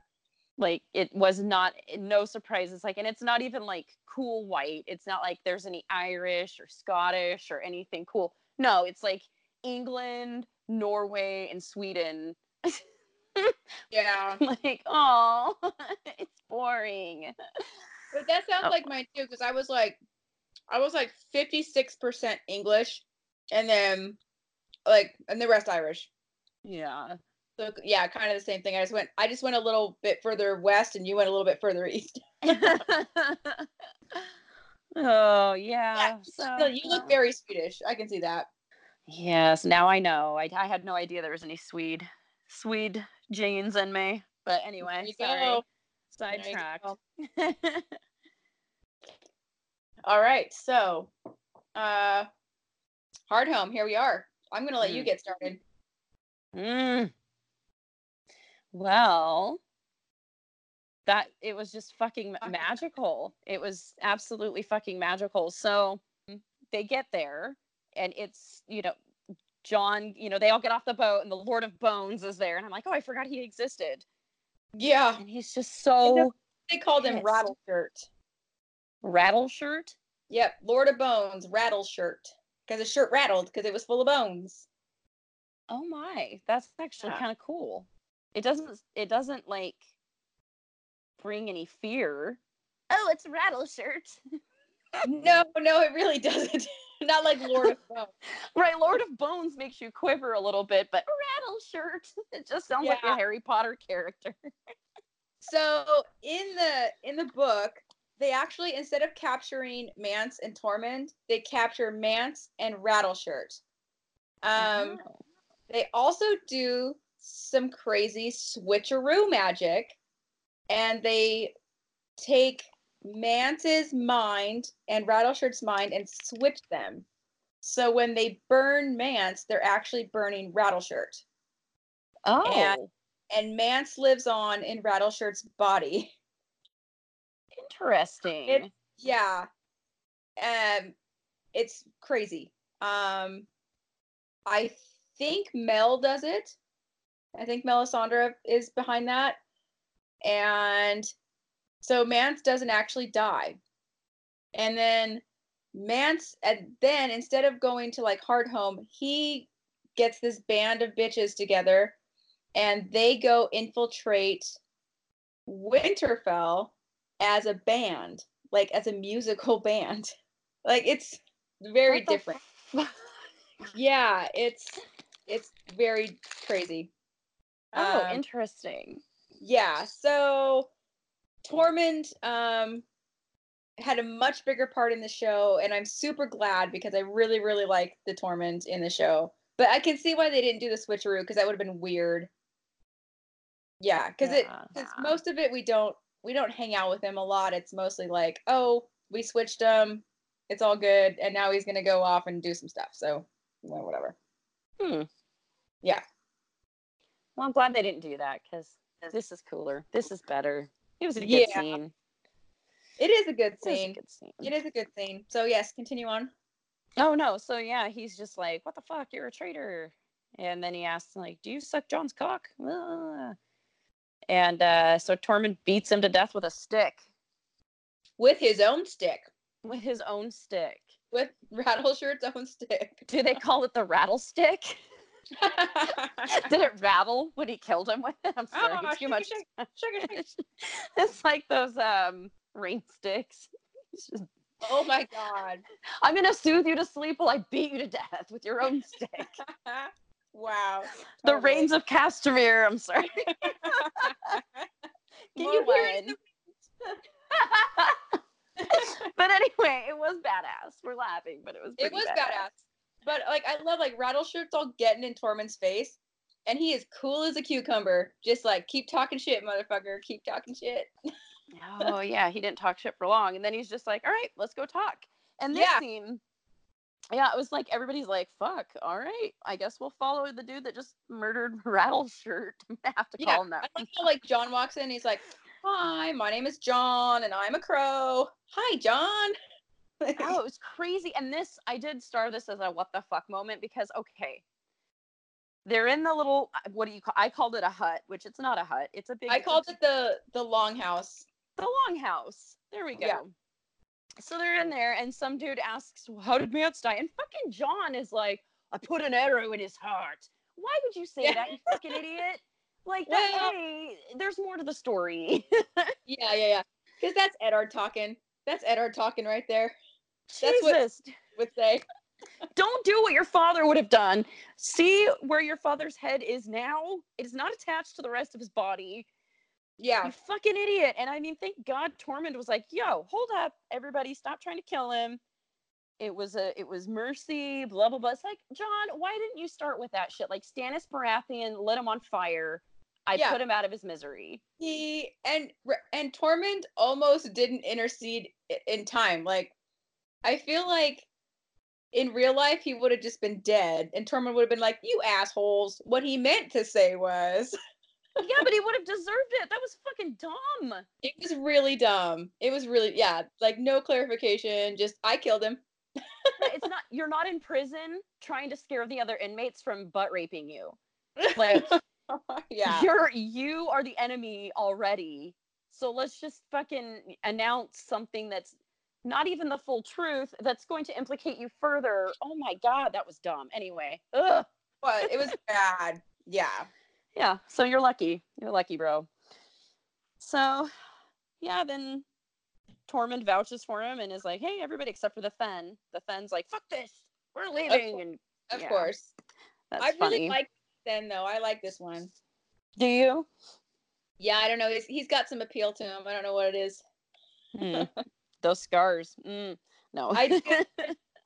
like it was not no surprises like and it's not even like cool white it's not like there's any irish or scottish or anything cool no it's like england norway and sweden <laughs> Yeah. like oh <laughs> it's boring <laughs> But that sounds Oh. like mine too, because I was like I was like 56% English and then like and the rest Irish. yeah So yeah, kind of the same thing. I just went I just went a little bit further west and you went a little bit further east. <laughs> <laughs> oh yeah, so So you look very Swedish. I can see that. yes now i know I, I had no idea there was any swede swede genes in me but anyway sorry go. Sidetracked. <laughs> All right. So, uh Hardhome, here we are. I'm going to let you Mm. get started. Mm. Well, that it was just fucking magical. It was absolutely fucking magical. So they get there, and it's you know Jon. You know they all get off the boat, and the Lord of Bones is there, and I'm like, oh, I forgot he existed, Yeah. and he's just so They called him. Rattle Shirt. rattle shirt. Yep, Lord of Bones, Rattle Shirt. Because his shirt rattled because it was full of bones. Oh my, that's actually Yeah. kind of cool. It doesn't. It doesn't like bring any fear. Oh, it's rattle shirt. <laughs> <laughs> no, no, it really doesn't. <laughs> <laughs> Not like Lord of Bones. <laughs> Right, Lord of Bones makes you quiver a little bit, but rattle shirt. <laughs> It just sounds like a Harry Potter character. So in the in the book, they actually instead of capturing Mance and Tormund, they capture Mance and Rattleshirt. Um, Oh. they also do some crazy switcheroo magic, and they take Mance's mind and Rattleshirt's mind and switch them. So when they burn Mance, they're actually burning Rattleshirt, Oh, and Mance lives on in Rattleshirt's body. interesting. It- yeah um it's crazy um i think mel does it i think melisandre is behind that and so mance doesn't actually die. And then mance and then instead of going to like Hardhome, he gets this band of bitches together and they go infiltrate winterfell as a band like as a musical <laughs> band. Like it's very different. f- yeah it's it's very crazy. Oh, Um, interesting. yeah so tormund um had a much bigger part in the show and i'm super glad because i really really like the tormund in the show but i can see why they didn't do the switcheroo because that would have been weird yeah because it Yeah. because most of it we don't we don't hang out with him a lot it's mostly like oh we switched him it's all good and now he's gonna go off and do some stuff so well, whatever Hmm. Yeah. Well, I'm glad they didn't do that because this is cooler. This is better. It was a good Yeah. scene. it is a good It was a scene good scene. it is a good scene so yes continue on Oh no! So yeah, he's just like, "What the fuck? You're a traitor!" And then he asks, "Like, do you suck Jon's cock?" Ah. And uh, so Tormund beats him to death with a stick, with his own stick with his own stick. with Rattleshirt's own stick Do they call it the rattlestick? <laughs> <laughs> Did it rattle when he killed him with it? I'm sorry, Oh, too much. shake <laughs> Sugar it's like those um rain sticks. Just, oh my god I'm gonna soothe you to sleep while I beat you to death with your own stick. <laughs> wow the totally. rains of Castamere. I'm sorry. Can More you hear it? but anyway, it was badass. We're laughing, but it was it was badass. But like I love like Rattleshirt's all getting in Tormund's face, and he is cool as a cucumber. Just like keep talking shit, motherfucker. Keep talking shit. Oh yeah, he didn't talk shit for long, and then he's just like, "All right, let's go talk." And this Yeah. scene, yeah, it was like everybody's like, "Fuck, all right, I guess we'll follow the dude that just murdered <laughs> Rattleshirt." <laughs> I have to Yeah, call him that. I like how like Jon walks in. He's like, "Hi, my name is Jon, and I'm a crow. Hi, Jon." Oh, it <laughs> was crazy. And this, I did star this as a what the fuck moment because, okay, they're in the little, uh, what do you call, I called it a hut, which it's not a hut. It's a big, I called it the the longhouse. the longhouse. There we go. Yeah. So they're in there and some dude asks, well, how did Mance die? And fucking Jon is like, I put an arrow in his heart. Why would you say Yeah. that, you fucking idiot? Like, that, Well- hey, there's more to the story. <laughs> Yeah, yeah, yeah. Because that's Eddard talking. That's Eddard talking right there. That's what- Jesus. Would say. <laughs> don't do what your father would have done. See where your father's head is now? It is not attached to the rest of his body. Yeah. You fucking idiot. And I mean, thank God Tormund was like, yo, hold up, everybody, stop trying to kill him. It was a it was mercy, blah blah blah. It's like, Jon, why didn't you start with that shit? Like Stannis Baratheon lit him on fire. I Yeah. put him out of his misery. He and and Tormund almost didn't intercede in time. Like, I feel like in real life he would have just been dead, and Tormund would have been like, "You assholes!" What he meant to say was, yeah, but he would have deserved it. That was fucking dumb. it was really dumb. It was really yeah, like no clarification. Just I killed him. It's not you're not in prison trying to scare the other inmates from butt raping you. Like <laughs> yeah. you're you are the enemy already. So let's just fucking announce something that's not even the full truth that's going to implicate you further. Oh my god, that was dumb. Anyway. Ugh. But it was <laughs> bad. Yeah. Yeah, so you're lucky. You're lucky, bro. So, yeah, then Tormund vouches for him and is like, "Hey, everybody except for the Thenn." The Thenn's like, "Fuck this, we're leaving." and Of yeah, course. that's I funny. really like Thenn, though. I like this one. Do you? Yeah, I don't know. He's, he's got some appeal to him. I don't know what it is. Hmm. <laughs> Those scars. Mm, no. I. <laughs>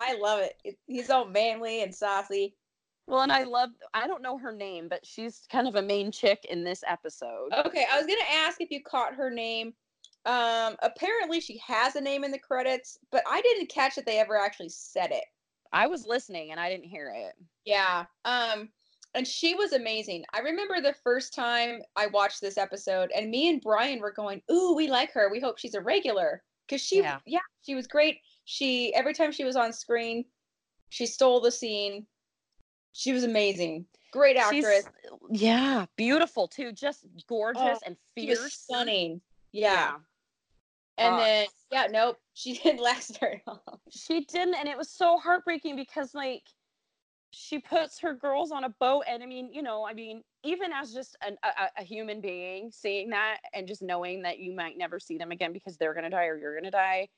I love it. it. He's all manly and saucy. well, and I love. I don't know her name, but she's kind of a main chick in this episode. Okay, I was gonna ask if you caught her name. Um, apparently she has a name in the credits, but I didn't catch that they ever actually said it. I was listening and I didn't hear it. Yeah. Um, and she was amazing. I remember the first time I watched this episode, and me and Brian were going, "Ooh, we like her. We hope she's a regular." Because she, Yeah. yeah. she was great. She every time she was on screen, she stole the scene. She was amazing. Great She's- actress. yeah, beautiful too. Just gorgeous Oh, and fierce. stunning. Yeah. Yeah. And Uh, then yeah, nope, she <laughs> didn't last very long. She didn't, and it was so heartbreaking because like she puts her girls on a boat, and I mean, you know, I mean, even as just an, a, a human being, seeing that and just knowing that you might never see them again because they're gonna die or you're gonna die.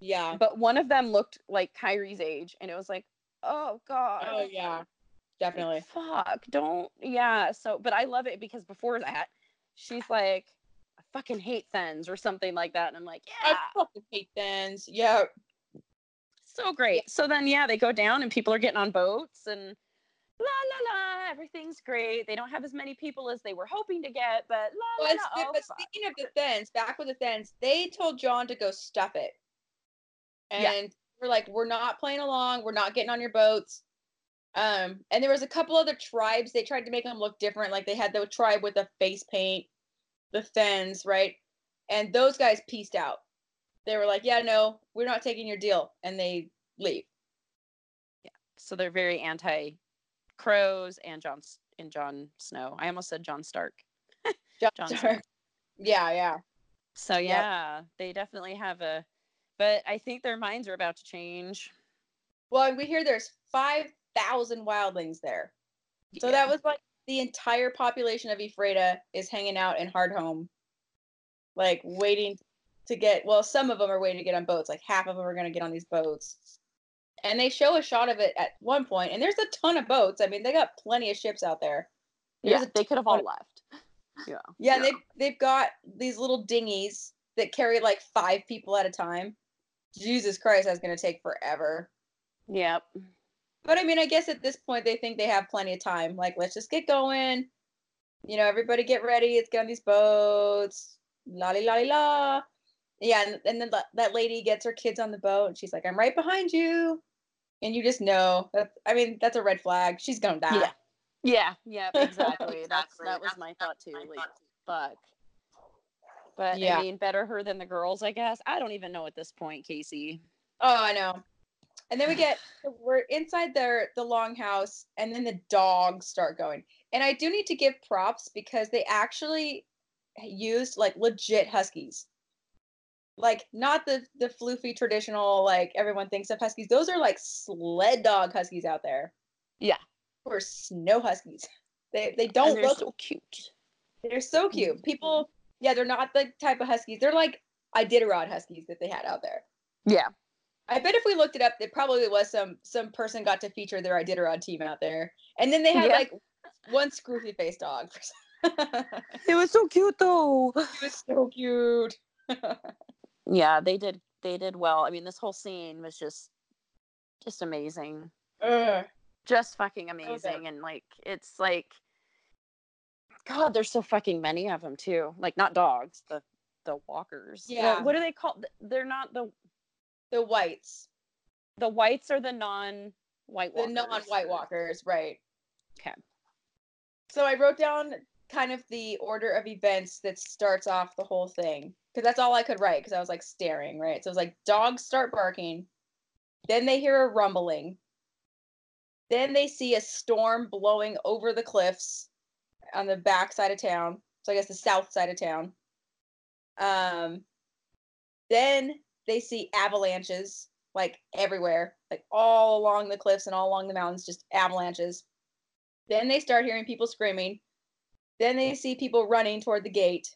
Yeah. But one of them looked like Kyrie's age, and it was like, oh, oh god. Oh yeah. Like, Definitely. fuck, don't. Yeah. So, but I love it because before that, she's like, I fucking hate Thenns or something like that, and I'm like, yeah. I fucking hate Thenns. Yeah. so great. So then, yeah, they go down and people are getting on boats and la la la, everything's great. They don't have as many people as they were hoping to get, but la Well, la la. oh, but fuck. speaking of the Thenns, back with the Thenns, they told John to go stuff it. And Yeah. we're like, we're not playing along. We're not getting on your boats. Um, and there was a couple other tribes. They tried to make them look different. Like they had the tribe with the face paint, the Thenns, right? And those guys pieced out. They were like, yeah, no, we're not taking your deal. And they leave. Yeah. So they're very anti crows and Jon and Jon Snow. I almost said Jon Stark. <laughs> Jon Jon Stark. Stark. Yeah, yeah. So yeah, they definitely have a but I think their minds are about to change. Well, and we hear there's 5,000 wildlings there. So that was like the entire population of Ephrata is hanging out in Hardhome, like waiting to get. Well, some of them are waiting to get on boats. Like half of them are going to get on these boats. And they show a shot of it at one point, and there's a ton of boats. I mean, they got plenty of ships out there. There's Yeah, they could have all of- left. Yeah. Yeah, and they they've got these little dinghies that carry like five people at a time. Jesus Christ, that's going to take forever. Yep. But I mean, I guess at this point they think they have plenty of time. Like, let's just get going. You know, everybody get ready. Let's get on these boats. La la la la. Yeah, and, and then that- that lady gets her kids on the boat, and she's like, "I'm right behind you," and you just know that. I mean, that's a red flag. She's gonna die. Yeah. Yeah, yeah, <laughs> exactly. That's that was my thought too. Like, fuck. But Yeah. I mean, better her than the girls, I guess. I don't even know at this point, Casey. Oh, I know. And then we get <sighs> we're inside their the longhouse, and then the dogs start going. And I do need to give props because they actually used like legit huskies. Like not the the floofy traditional like everyone thinks of huskies. Those are like sled dog huskies out there. Yeah. Or snow huskies. <laughs> They they don't they're look so cute. they're so cute. People yeah, they're not the type of huskies. They're like Iditarod huskies that they had out there. Yeah. I bet if we looked it up, there probably was some some person got to feature their Iditarod team out there, and then they had Yeah. like one scruffy faced dog. it <laughs> It was so cute though. It was so cute. <laughs> Yeah, they did they did well. I mean, this whole scene was just just amazing. Ugh. Just fucking amazing and like it's like God, there's so fucking many of them too. Like not dogs, the the walkers. Yeah. what are they called? They're not the The whites, the whites are the non white the non-white walkers, right? Okay. So I wrote down kind of the order of events that starts off the whole thing because that's all I could write because I was like staring, right? So it was like dogs start barking, then they hear a rumbling, then they see a storm blowing over the cliffs on the back side of town. So I guess the south side of town. Um, then they see avalanches like everywhere, like all along the cliffs and all along the mountains, just avalanches. Then they start hearing people screaming. Then they see people running toward the gate.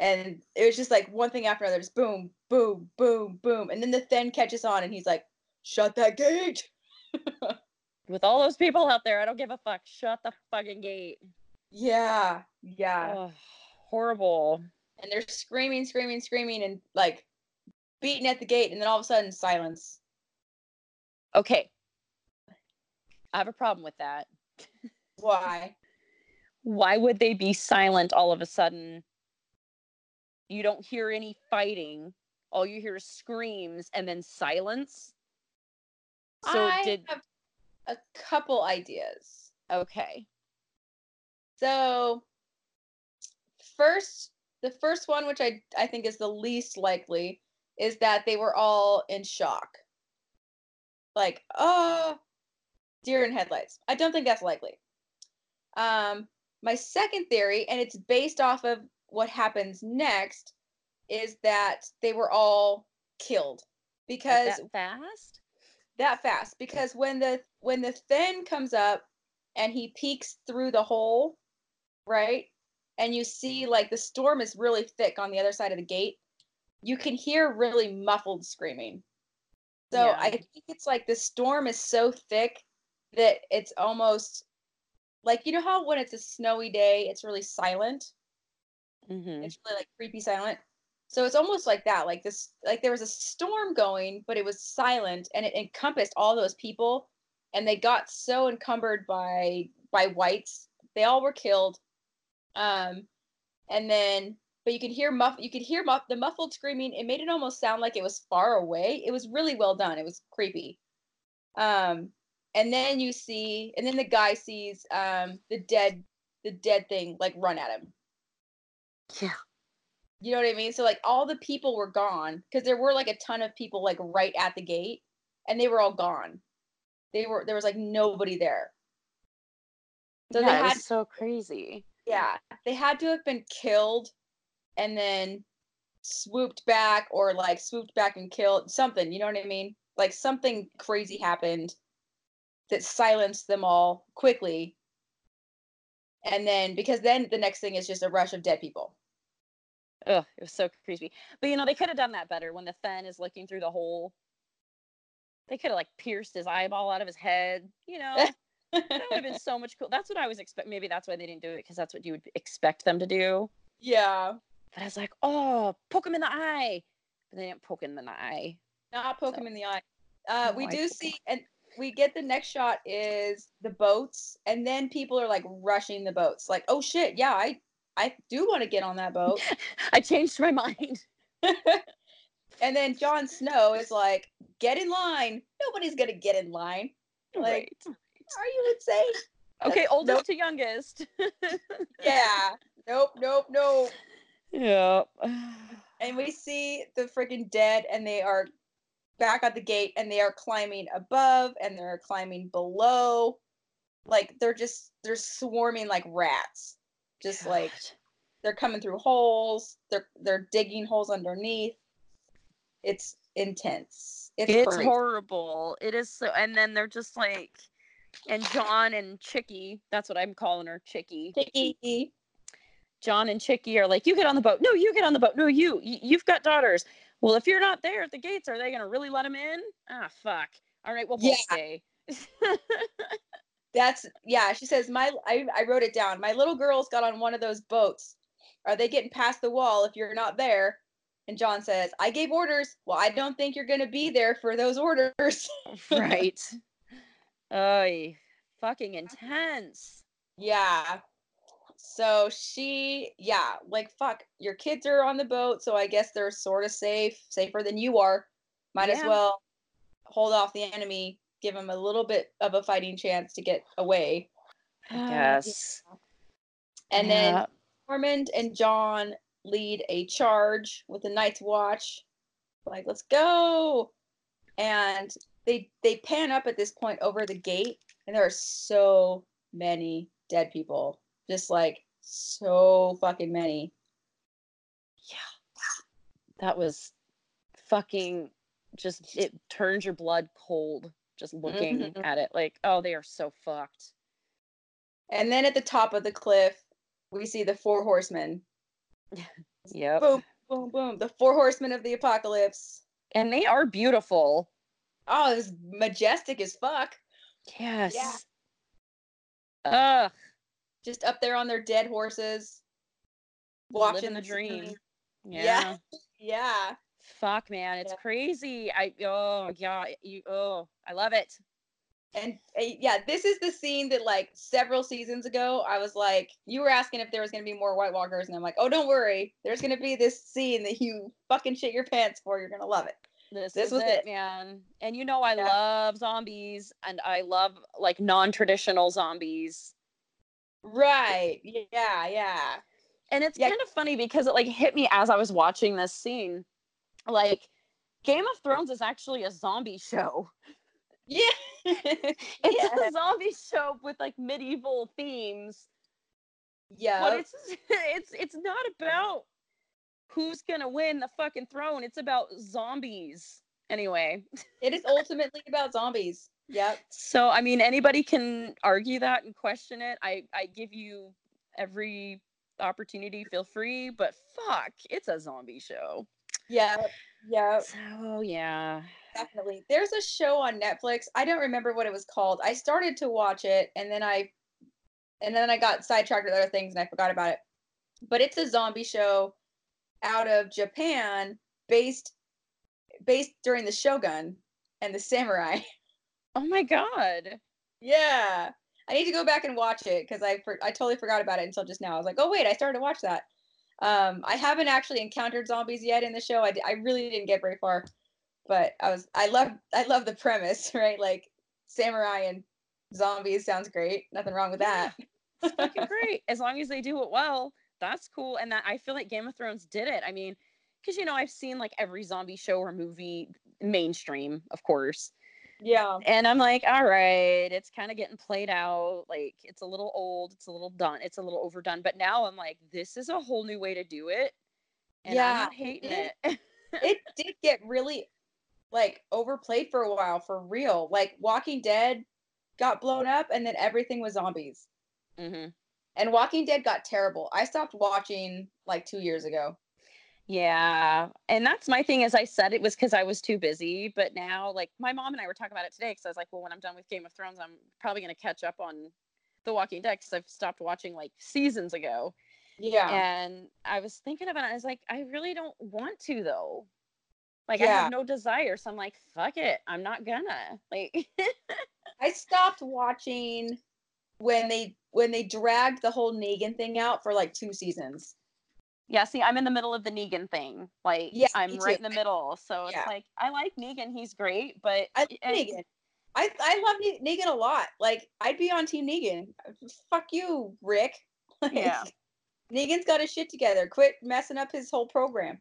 And it was just like one thing after another, just boom, boom, boom, boom. And then the Thenn catches on and he's like, shut that gate. <laughs> With all those people out there, I don't give a fuck. Shut the fucking gate. Yeah, yeah. Ugh, horrible. And they're screaming, screaming, screaming, and like beating at the gate. And then all of a sudden, silence. Okay. I have a problem with that. <laughs> Why? Why would they be silent all of a sudden? You don't hear any fighting. All you hear is screams and then silence. So I did have a couple ideas. okay. So first the first one which I I think is the least likely is that they were all in shock. Like, oh, deer in headlights. I don't think that's likely. Um my second theory and it's based off of what happens next is that they were all killed Like because that fast? that fast because when the when the Thenn comes up and he peeks through the hole, right? And you see like the storm is really thick on the other side of the gate. You can hear really muffled screaming. So Yeah. I think it's like the storm is so thick that it's almost like you know how when it's a snowy day, it's really silent. Mm-hmm. It's really like creepy silent. So it's almost like that. Like this, like there was a storm going, but it was silent and it encompassed all those people. And they got so encumbered by by whites. They all were killed. Um, and then but you could hear muff you could hear muff the muffled screaming. It made it almost sound like it was far away. It was really well done. It was creepy. Um, and then you see, and then the guy sees um the dead the dead thing like run at him. Yeah. You know what I mean? So like all the people were gone because there were like a ton of people like right at the gate, and they were all gone. They were there was like nobody there. So yeah, they had so crazy. yeah they had to have been killed, and then swooped back or like swooped back and killed something. You know what I mean? Like something crazy happened that silenced them all quickly. And then because then the next thing is just a rush of dead people. Ugh, it was so creepy. But you know, they could have done that better when the Thenn is looking through the hole. They could have like pierced his eyeball out of his head. You know, <laughs> that would have been so much cool. That's what I was expect. Maybe that's why they didn't do it because that's what you would expect them to do. yeah. But I was like, oh, poke him in the eye. But they didn't poke him in the eye. Not poke So- him in the eye. Uh, No, we I do see, and we get the next shot is the boats, and then people are like rushing the boats. Like, oh shit, yeah, I I do want to get on that boat. <laughs> I changed my mind. <laughs> and then Jon Snow is like, get in line. Nobody's gonna get in line. Like, right. Are you insane? <laughs> Okay, oldest nope. to youngest. Yeah. Nope. Nope. Nope. yeah. <sighs> and we see the freaking dead and they are back at the gate and they are climbing above and they're climbing below like they're just they're swarming like rats just like they're coming through holes they're they're digging holes underneath it's intense it's, It's horrible. It is so, and then they're just like, and Jon and Chicky, that's what I'm calling her, Chicky. Chicky. Jon and Chicky are like, you get on the boat. No, you get on the boat. No, you you've got daughters. Well, if you're not there at the gates, are they going to really let him in? Ah, fuck. All right, we'll both Yeah. stay. <laughs> that's yeah she says my I, I wrote it down my little girls got on one of those boats are they getting past the wall if you're not there and jon says i gave orders well i don't think you're going to be there for those orders <laughs> right. Ay, fucking intense. yeah so she yeah like fuck your kids are on the boat so i guess they're sort of safe safer than you are might as well hold off the enemy give them a little bit of a fighting chance to get away <sighs> I guess. and then Yeah. Tormund and Jon lead a charge with the Night's Watch. Like, let's go. And they they pan up at this point over the gate, and there are so many dead people. Just like so fucking many. Yeah. That was fucking just it turns your blood cold just looking Mhm. at it like oh they are so fucked And then at the top of the cliff, we see the four horsemen. <laughs> Yep. Boom, boom, boom. The four horsemen of the apocalypse. And they are beautiful. Oh, it was majestic as fuck. Yes. Ugh. Just up there on their dead horses. Watching Living the dream. Yeah. Yeah. <laughs> Yeah. Fuck, man, it's Yeah. crazy. I oh yeah, you oh, I love it. And uh, yeah, this is the scene that like several seasons ago, I was like, you were asking if there was gonna be more White Walkers, and I'm like, oh, don't worry, there's gonna be this scene that you fucking shit your pants for. You're gonna love it. This, This is was it, it. man. And you know I Yeah. love zombies and I love like non-traditional zombies. Right. Yeah. Yeah. And it's Yeah. kind of funny because it like hit me as I was watching this scene. Like Game of Thrones is actually a zombie show. Yeah. <laughs> It's yeah. a zombie show with like medieval themes. Yeah. But it's <laughs> it's it's not about who's gonna win the fucking throne. It's about zombies. Anyway. it is <laughs> ultimately about zombies. Yep. So I mean anybody can argue that and question it. I I give you every opportunity, feel free, but fuck, it's a zombie show. Yeah. Yeah. So yeah. Definitely. There's a show on Netflix. I don't remember what it was called. I started to watch it and then I and then I got sidetracked with other things and I forgot about it. But it's a zombie show out of Japan based based during the Shogun and the samurai. <laughs> Oh my god. Yeah. I need to go back and watch it because I for, I totally forgot about it until just now. I was like, oh wait, I started to watch that. Um, I haven't actually encountered zombies yet in the show. I, d- I really didn't get very far, but I was I love I love the premise, <laughs> right? Like samurai and zombies sounds great. Nothing wrong with that. It's fucking <laughs> great. As long as they do it well, that's cool. And that I feel like Game of Thrones did it. I mean, because you know, I've seen like every zombie show or movie mainstream, of course. Yeah. And I'm like, all right, it's kind of getting played out. Like it's a little old, it's a little done, it's a little overdone. But now I'm like, this is a whole new way to do it. And I'm Yeah, not hating it it. <laughs> it did get really like overplayed for a while for real. Like Walking Dead got blown up and then everything was zombies. hmm And Walking Dead got terrible. I stopped watching like 2 years ago. Yeah. And that's my thing is I said it was because I was too busy. But now like my mom and I were talking about it today because I was like, well, when I'm done with Game of Thrones, I'm probably gonna catch up on The Walking Dead because I've stopped watching like seasons ago. Yeah. And I was thinking about it. I was like, I really don't want to though. Like I have no desire. So I'm like, fuck it. I'm not gonna. <laughs> Like I stopped watching when they when they dragged the whole Negan thing out for like two seasons. Yeah, see, I'm in the middle of the Negan thing. Like Yeah, I'm right in the middle. So it's like I like Negan, he's great, but I love and- Negan. I I love Ne- Negan a lot. Like I'd be on Team Negan. Fuck you, Rick. <laughs> Like, Yeah. Negan's got his shit together. Quit messing up his whole program.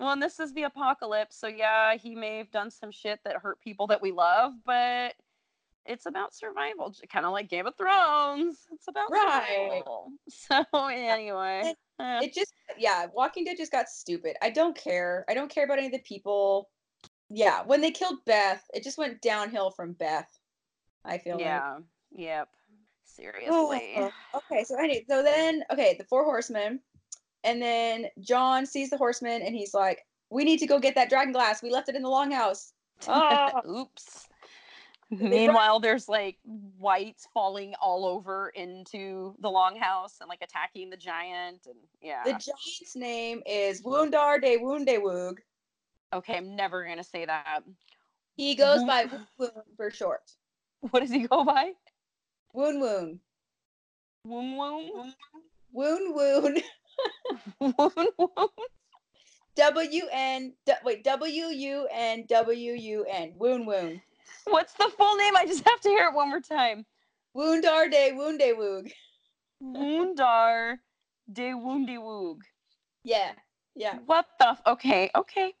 Well, and this is the apocalypse, so yeah, he may have done some shit that hurt people that we love, but it's about survival, kind of like Game of Thrones. It's about Right. survival. <laughs> So anyway, eh, It just yeah, Walking Dead just got stupid. I don't care. I don't care about any of the people. Yeah, when they killed Beth, it just went downhill from Beth. I feel like. yeah, yep, seriously. Oh, okay, so anyway, so then okay, the four horsemen, and then Jon sees the horsemen and he's like, "We need to go get that dragon glass. We left it in the longhouse." Oh, <laughs> Oops. Meanwhile, there's like whites falling all over into the longhouse and like attacking the giant, and yeah. the giant's name is Woundar de Woondewoog. okay, I'm never gonna say that. He goes by Wun Wun for short. <laughs> What does he go by? Wun Wun. Woom woom. Wun Wun. Woom woom. <laughs> W N wait W U N W U N. Wun Wun. What's the full name? I just have to hear it one more time. Woundar de Woondewoog. Woundar de Woondywoog. Yeah. Yeah. What the? F- okay, okay.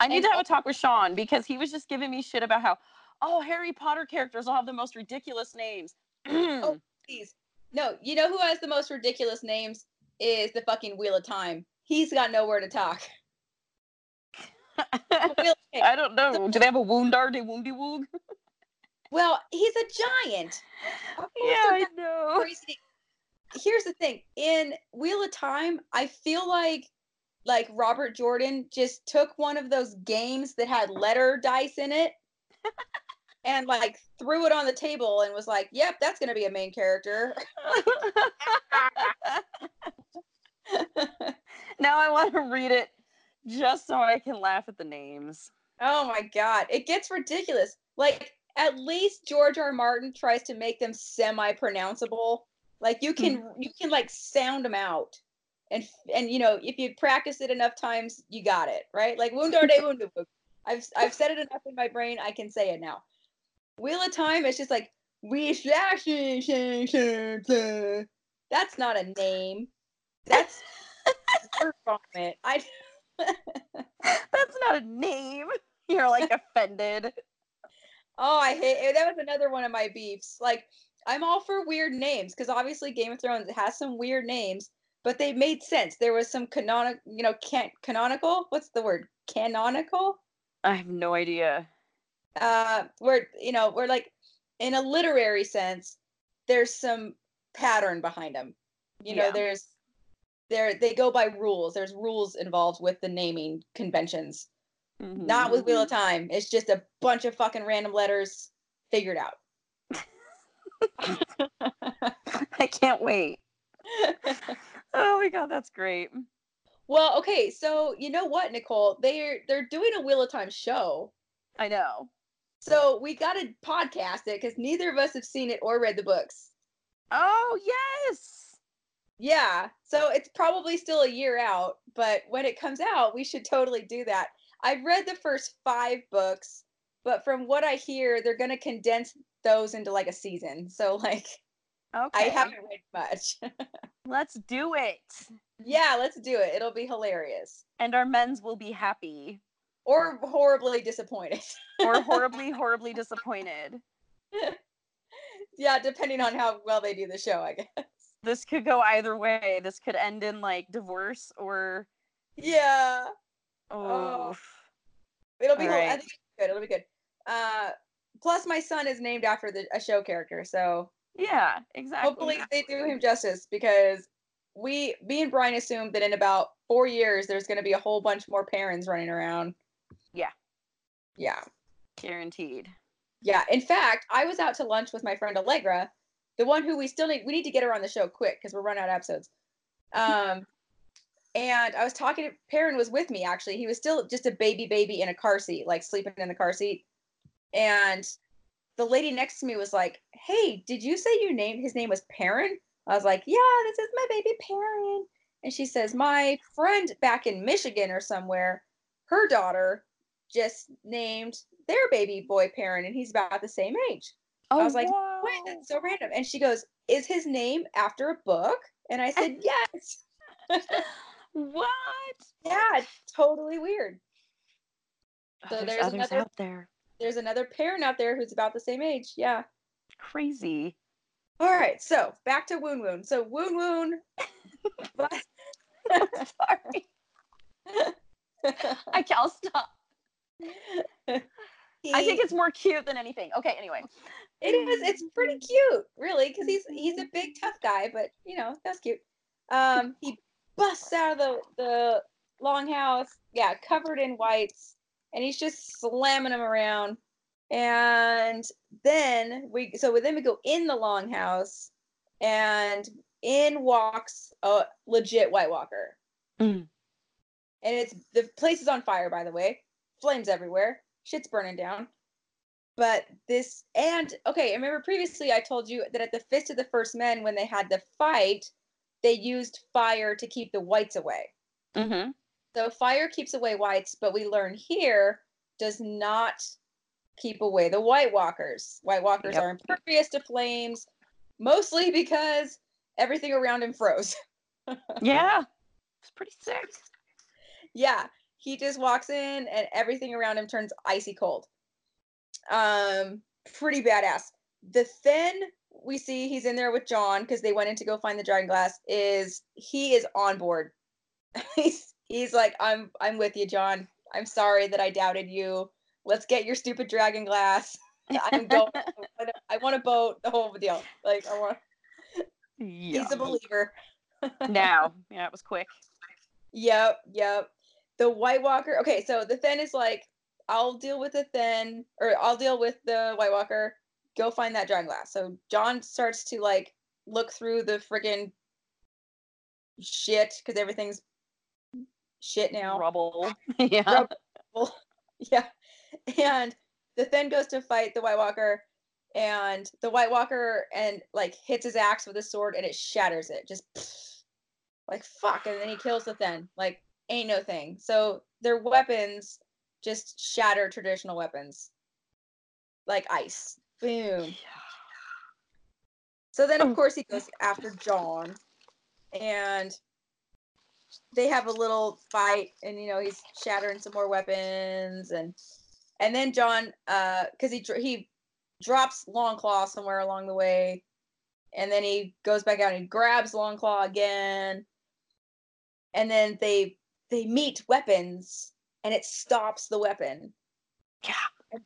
I need And to have a talk with Sean because he was just giving me shit about how, oh, Harry Potter characters all have the most ridiculous names. <clears throat> Oh. Please. No, you know who has the most ridiculous names is the fucking Wheel of Time. He's got nowhere to talk. <laughs> I don't know. Do they have a Woundar de Woondywoog? <laughs> well, he's a giant. Yeah, I know. crazy. here's the thing in Wheel of Time, I feel like like Robert Jordan just took one of those games that had letter dice in it <laughs> and like threw it on the table and was like, "Yep, that's going to be a main character." now I want to read it just so I can laugh at the names. Oh my god, it gets ridiculous. Like at least George R. Martin tries to make them semi-pronounceable. Like you can mm-hmm. you can like sound them out. And and you know, if you practice it enough times, you got it, right? Like Woundar de. <laughs> I've I've said it enough in my brain, I can say it now. Wheel of Time, it's just like we That's not a name. That's <laughs> vomit. I <laughs> That's not a name. <laughs> You're like offended. <laughs> Oh, I hate it. That was another one of my beefs. Like, I'm all for weird names because obviously Game of Thrones has some weird names, but they made sense. There was some canonical, you know, can canonical. What's the word? Canonical. I have no idea. Uh, where you know, we're like, in a literary sense, there's some pattern behind them. You know, there's there they go by rules. There's rules involved with the naming conventions. Mm-hmm. Not with Wheel of mm-hmm. Time. It's just a bunch of fucking random letters figured out. <laughs> I can't wait. <laughs> Oh my god, that's great. Well, okay, so you know what, Nicole? They're they're doing a Wheel of Time show. I know. So we gotta podcast it because neither of us have seen it or read the books. Oh yes. Yeah. So it's probably still a year out, but when it comes out, we should totally do that. I've read the first five books, but from what I hear, they're gonna condense those into like a season. So like Okay. I haven't read much. <laughs> Let's do it. yeah, let's do it. It'll be hilarious. And our men's will be happy. Or horribly disappointed. <laughs> Or horribly, horribly disappointed. <laughs> yeah, depending on how well they do the show, I guess. This could go either way. This could end in like divorce or Yeah. oh, It'll be. All hil- I think it'll be good. It'll be good. Uh, plus, my son is named after the, a show character, so yeah, exactly. hopefully they do him justice because we, me and Brian assumed that in about four years there's going to be a whole bunch more Perrins running around. Yeah. Yeah. Guaranteed. Yeah. In fact, I was out to lunch with my friend Allegra, the one who we still need. We need to get her on the show quick because we're running out of episodes. Um, <laughs> and I was talking to Perrin was with me actually. He was still just a baby baby in a car seat, like sleeping in the car seat. And the lady next to me was like, "Hey, did you say you named his name was Perrin?" I was like, "Yeah, this is my baby Perrin." And she says, "My friend back in Michigan or somewhere, her daughter just named their baby boy Perrin, and he's about the same age." Oh, I was like, wow. "Wait, that's so random." And she goes, "Is his name after a book?" And I said, <laughs> "Yes." what? <laughs> Yeah, totally weird. Oh, So there's, there's another- out there. There's another Perrin out there who's about the same age. Yeah. Crazy. All right. So back to Wun Wun. So Wun Wun. <laughs> but- Sorry. I can't I'll stop. I think it's more cute than anything. Okay, anyway. It is. It's pretty cute, really, because he's he's a big tough guy, but you know that's cute. Um, he busts out of the the longhouse, yeah, covered in whites, and he's just slamming them around. And then we so then we go in the longhouse, and in walks a legit White Walker. Mm. And it's the place is on fire, by the way. Flames everywhere. Shit's burning down. But this and okay, I remember previously I told you that at the Fist of the First Men, when they had the fight, they used fire to keep the whites away. Mm-hmm. So fire keeps away whites, but we learn here does not keep away the White Walkers. White Walkers Yep. are impervious to flames, mostly because everything around him froze. <laughs> Yeah. It's pretty sick. yeah, he just walks in and everything around him turns icy cold. Um, pretty badass. The Thenn we see he's in there with Jon because they went in to go find the dragon glass. Is he is on board? <laughs> he's he's like I'm I'm with you, Jon. I'm sorry that I doubted you. Let's get your stupid dragon glass. <laughs> I'm going. <laughs> I want a boat. The whole deal. Like I want. Yeah. He's a believer. now, yeah, it was quick. Yep, yep. The White Walker. Okay, so the Thenn is like, I'll deal with the Thenn, or I'll deal with the White Walker. Go find that dragon glass. So Jon starts to like look through the friggin' shit because everything's shit now. Rubble. <laughs> yeah. Rubble. <laughs> yeah. And the Thenn goes to fight the White Walker, and the White Walker and like hits his axe with his sword and it shatters it. Just <sniffs> like fuck. And then he kills the Thenn. Like, ain't no thing. So their weapons just shatter traditional weapons. Like ice. Boom. So then of course he goes after Jon. And they have a little fight and you know he's shattering some more weapons and and then Jon uh cuz he he drops Longclaw somewhere along the way and then he goes back out and he grabs Longclaw again and then they they meet weapons and it stops the weapon Yeah.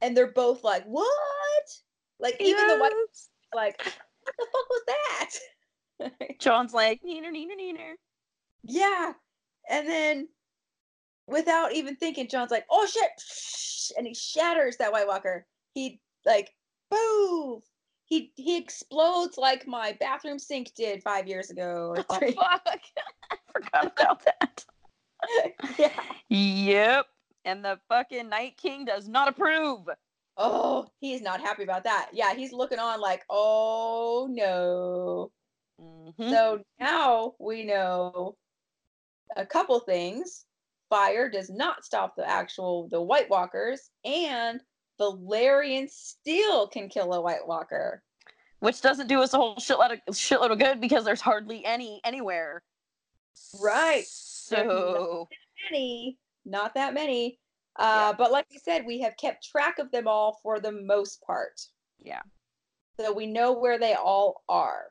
and they're both like what like even the white like what the fuck was that <laughs> Jon's like, neener, neener, neener. Yeah. And then without even thinking, Jon's like, oh shit. And he shatters that White Walker. He like boom. He he explodes like my bathroom sink did five years ago. Or Oh, three. fuck. <laughs> I forgot about that. <laughs> yeah. Yep. And the fucking Night King does not approve. Oh, he's not happy about that. Yeah, he's looking on like, oh no. Mhm. So now we know a couple things. Fire does not stop the actual the White Walkers, and Valyrian steel can kill a White Walker. Which doesn't do us a whole shitload of shitload of good because there's hardly any anywhere. Right. So <laughs> Many, not that many. Uh, But like I said, we have kept track of them all for the most part. yeah. So we know where they all are.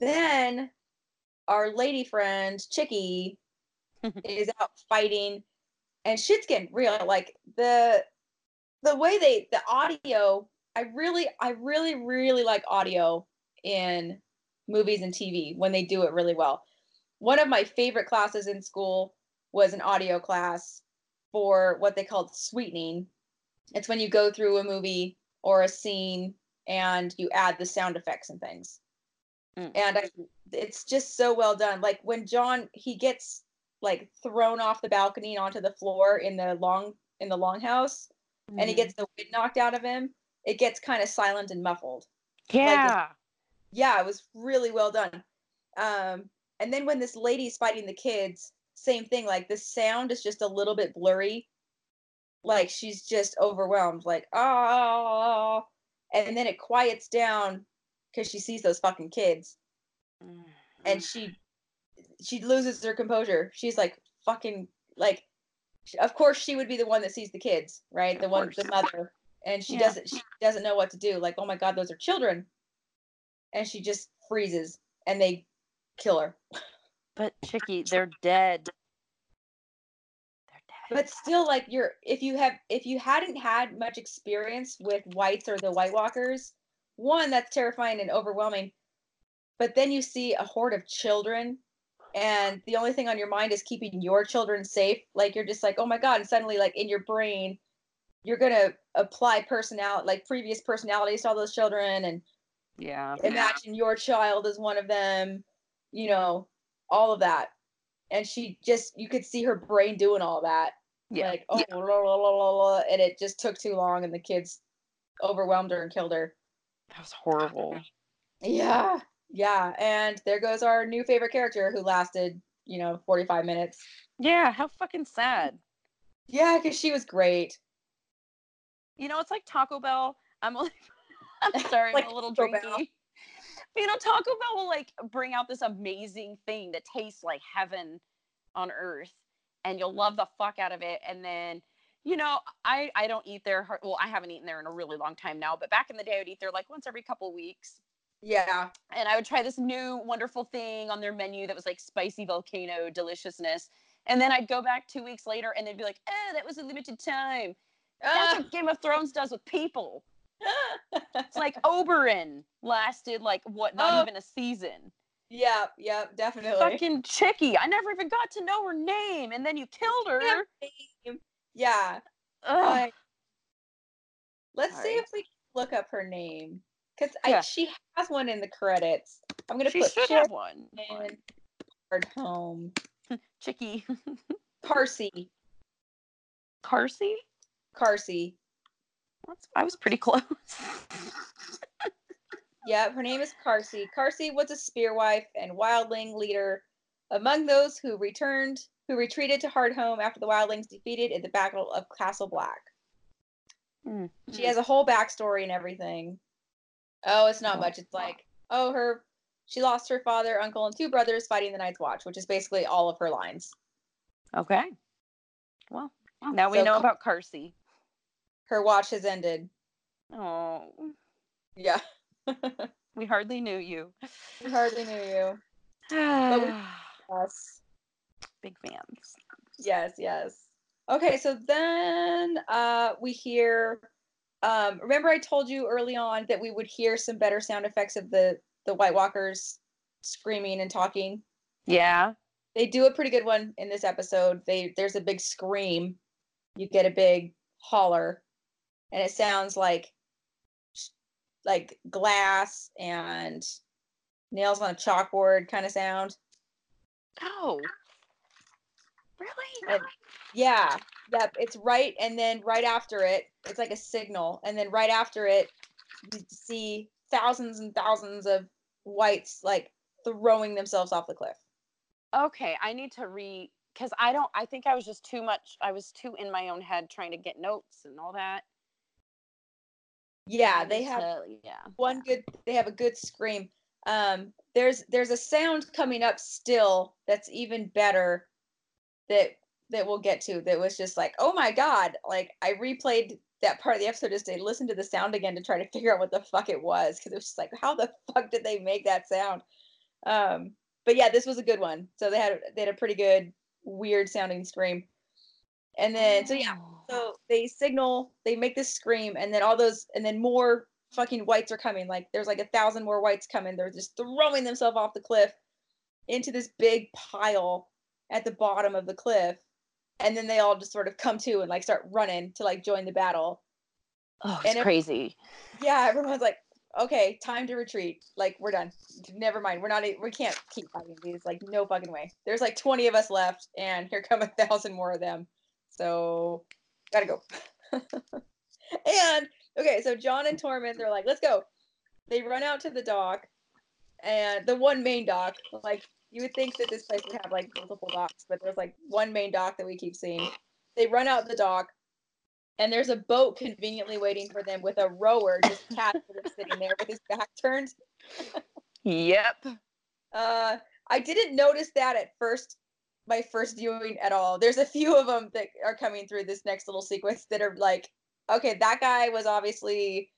Then our lady friend, Chicky, <laughs> is out fighting and shit's getting real. Like the the way they the audio, I really, I really, really like audio in movies and TV when they do it really well. One of my favorite classes in school was an audio class for what they called sweetening. It's when you go through a movie or a scene and you add the sound effects and things. Mm. And I, it's just so well done. Like when Jon he gets like thrown off the balcony and onto the floor in the long in the longhouse and he Mhm. gets the wind knocked out of him, it gets kind of silent and muffled. Yeah. Yeah, it was really well done. Um, and then when this lady's fighting the kids, same thing. Like the sound is just a little bit blurry. Like she's just overwhelmed. Like oh, and then it quiets down because she sees those fucking kids, Mm. and she she loses her composure. She's like fucking like. Of course, she would be the one that sees the kids, right? The Of one, the mother, and she Yeah. doesn't she doesn't know what to do. Like, oh my god, those are children, and she just freezes, and they kill her. But Chicky, they're dead. They're dead. but still like you're if you have if you hadn't had much experience with whites or the white walkers one that's terrifying and overwhelming but then you see a horde of children and the only thing on your mind is keeping your children safe like you're just like oh my god and suddenly like in your brain you're gonna apply personality like previous personalities to all those children and yeah. imagine your child as one of them you know all of that and she just you could see her brain doing all that Yeah. like oh la, la, la, la, la, and it just took too long and the kids overwhelmed her and killed her That was horrible. yeah yeah and there goes our new favorite character who lasted you know 45 minutes Yeah, how fucking sad. yeah because she was great You know, it's like Taco Bell. I'm only, <laughs> I'm sorry, Like I'm a little Taco drinky. Bell. You know, Taco Bell will like bring out this amazing thing that tastes like heaven on earth, and you'll love the fuck out of it. And then, you know, I I don't eat there. Well, I haven't eaten there in a really long time now. But back in the day, I would eat there like once every couple weeks. yeah and I would try this new wonderful thing on their menu that was like spicy volcano deliciousness. And then I'd go back two weeks later and they'd be like, oh, that was a limited time. That's Ah, what Game of Thrones does with people. It's like Oberyn lasted like what, not Oh. even a season. Yep, yep, definitely. Fucking Chicky. I never even got to know her name, and then you killed her. Yeah. Ugh. I- let's see if we can look up her name. Because Yeah. she has one in the credits. I'm gonna put should have one. Hard Home. Chicky. <laughs> Karsi. Karsi? Karsi. That's, I was pretty <laughs> close. Yeah, her name is Karsi. Karsi was a spearwife and wildling leader among those who returned, who retreated to Hardhome after the wildlings defeated in the Battle of Castle Black. Mm. She has a whole backstory and everything. Oh, it's not Oh. much. It's like, oh, her, she lost her father, uncle, and two brothers fighting the Night's Watch, which is basically all of her lines. Okay. Well, now we So know about Karsi. Her watch has ended. Oh, Yeah, <laughs> we hardly knew you. we hardly knew you. <sighs> Yes. Big fans. Yes, yes. Okay, so then uh we hear um remember I told you early on that we would hear some better sound effects of the the White Walkers screaming and talking. Yeah. They do a pretty good one in this episode. They there's a big scream. You get a big holler and it sounds like like glass and nails on a chalkboard kind of sound. Oh. Really? And yeah, yep, it's right, and then right after it, it's like a signal, and then right after it, you see thousands and thousands of whites like throwing themselves off the cliff. Okay, I need to re because I don't. I think I was just too much. I was too in my own head trying to get notes and all that. Yeah, they have yeah. one good. They have a good scream. Um, there's there's a sound coming up still that's even better. That that we'll get to. That was just like, oh my god! Like I replayed that part of the episode just to listen to the sound again to try to <laughs> figure out what the fuck it was because it was just like, how the fuck did they make that sound? Um, but yeah, this was a good one. So they had they had a pretty good weird sounding scream. And then so yeah, Oh. so they signal, they make this scream, and then all those, and then more fucking whites are coming. Like there's like a thousand more whites coming. They're just throwing themselves off the cliff into this big pile at the bottom of the cliff. And then they all just sort of come to and like start running to like join the battle. Oh, and it's if- crazy. Yeah, everyone's like, okay, time to retreat. Like we're done. Never mind. We're not. We can't keep fighting these. Like no fucking way. There's like 20 of us left, and here come a thousand more of them. So gotta go. <laughs> and okay, so Jon and Tormund, they're like, let's go. They run out to the dock, and the one main dock. Like you would think that this place would have like multiple docks, but there's like one main dock that we keep seeing. They run out the dock, and there's a boat conveniently waiting for them with a rower just <laughs> casually sitting there with his back turned. <laughs> Yep. Uh, I didn't notice that at first, my first viewing at all. There's a few of them that are coming through this next little sequence that are like, okay, that guy was obviously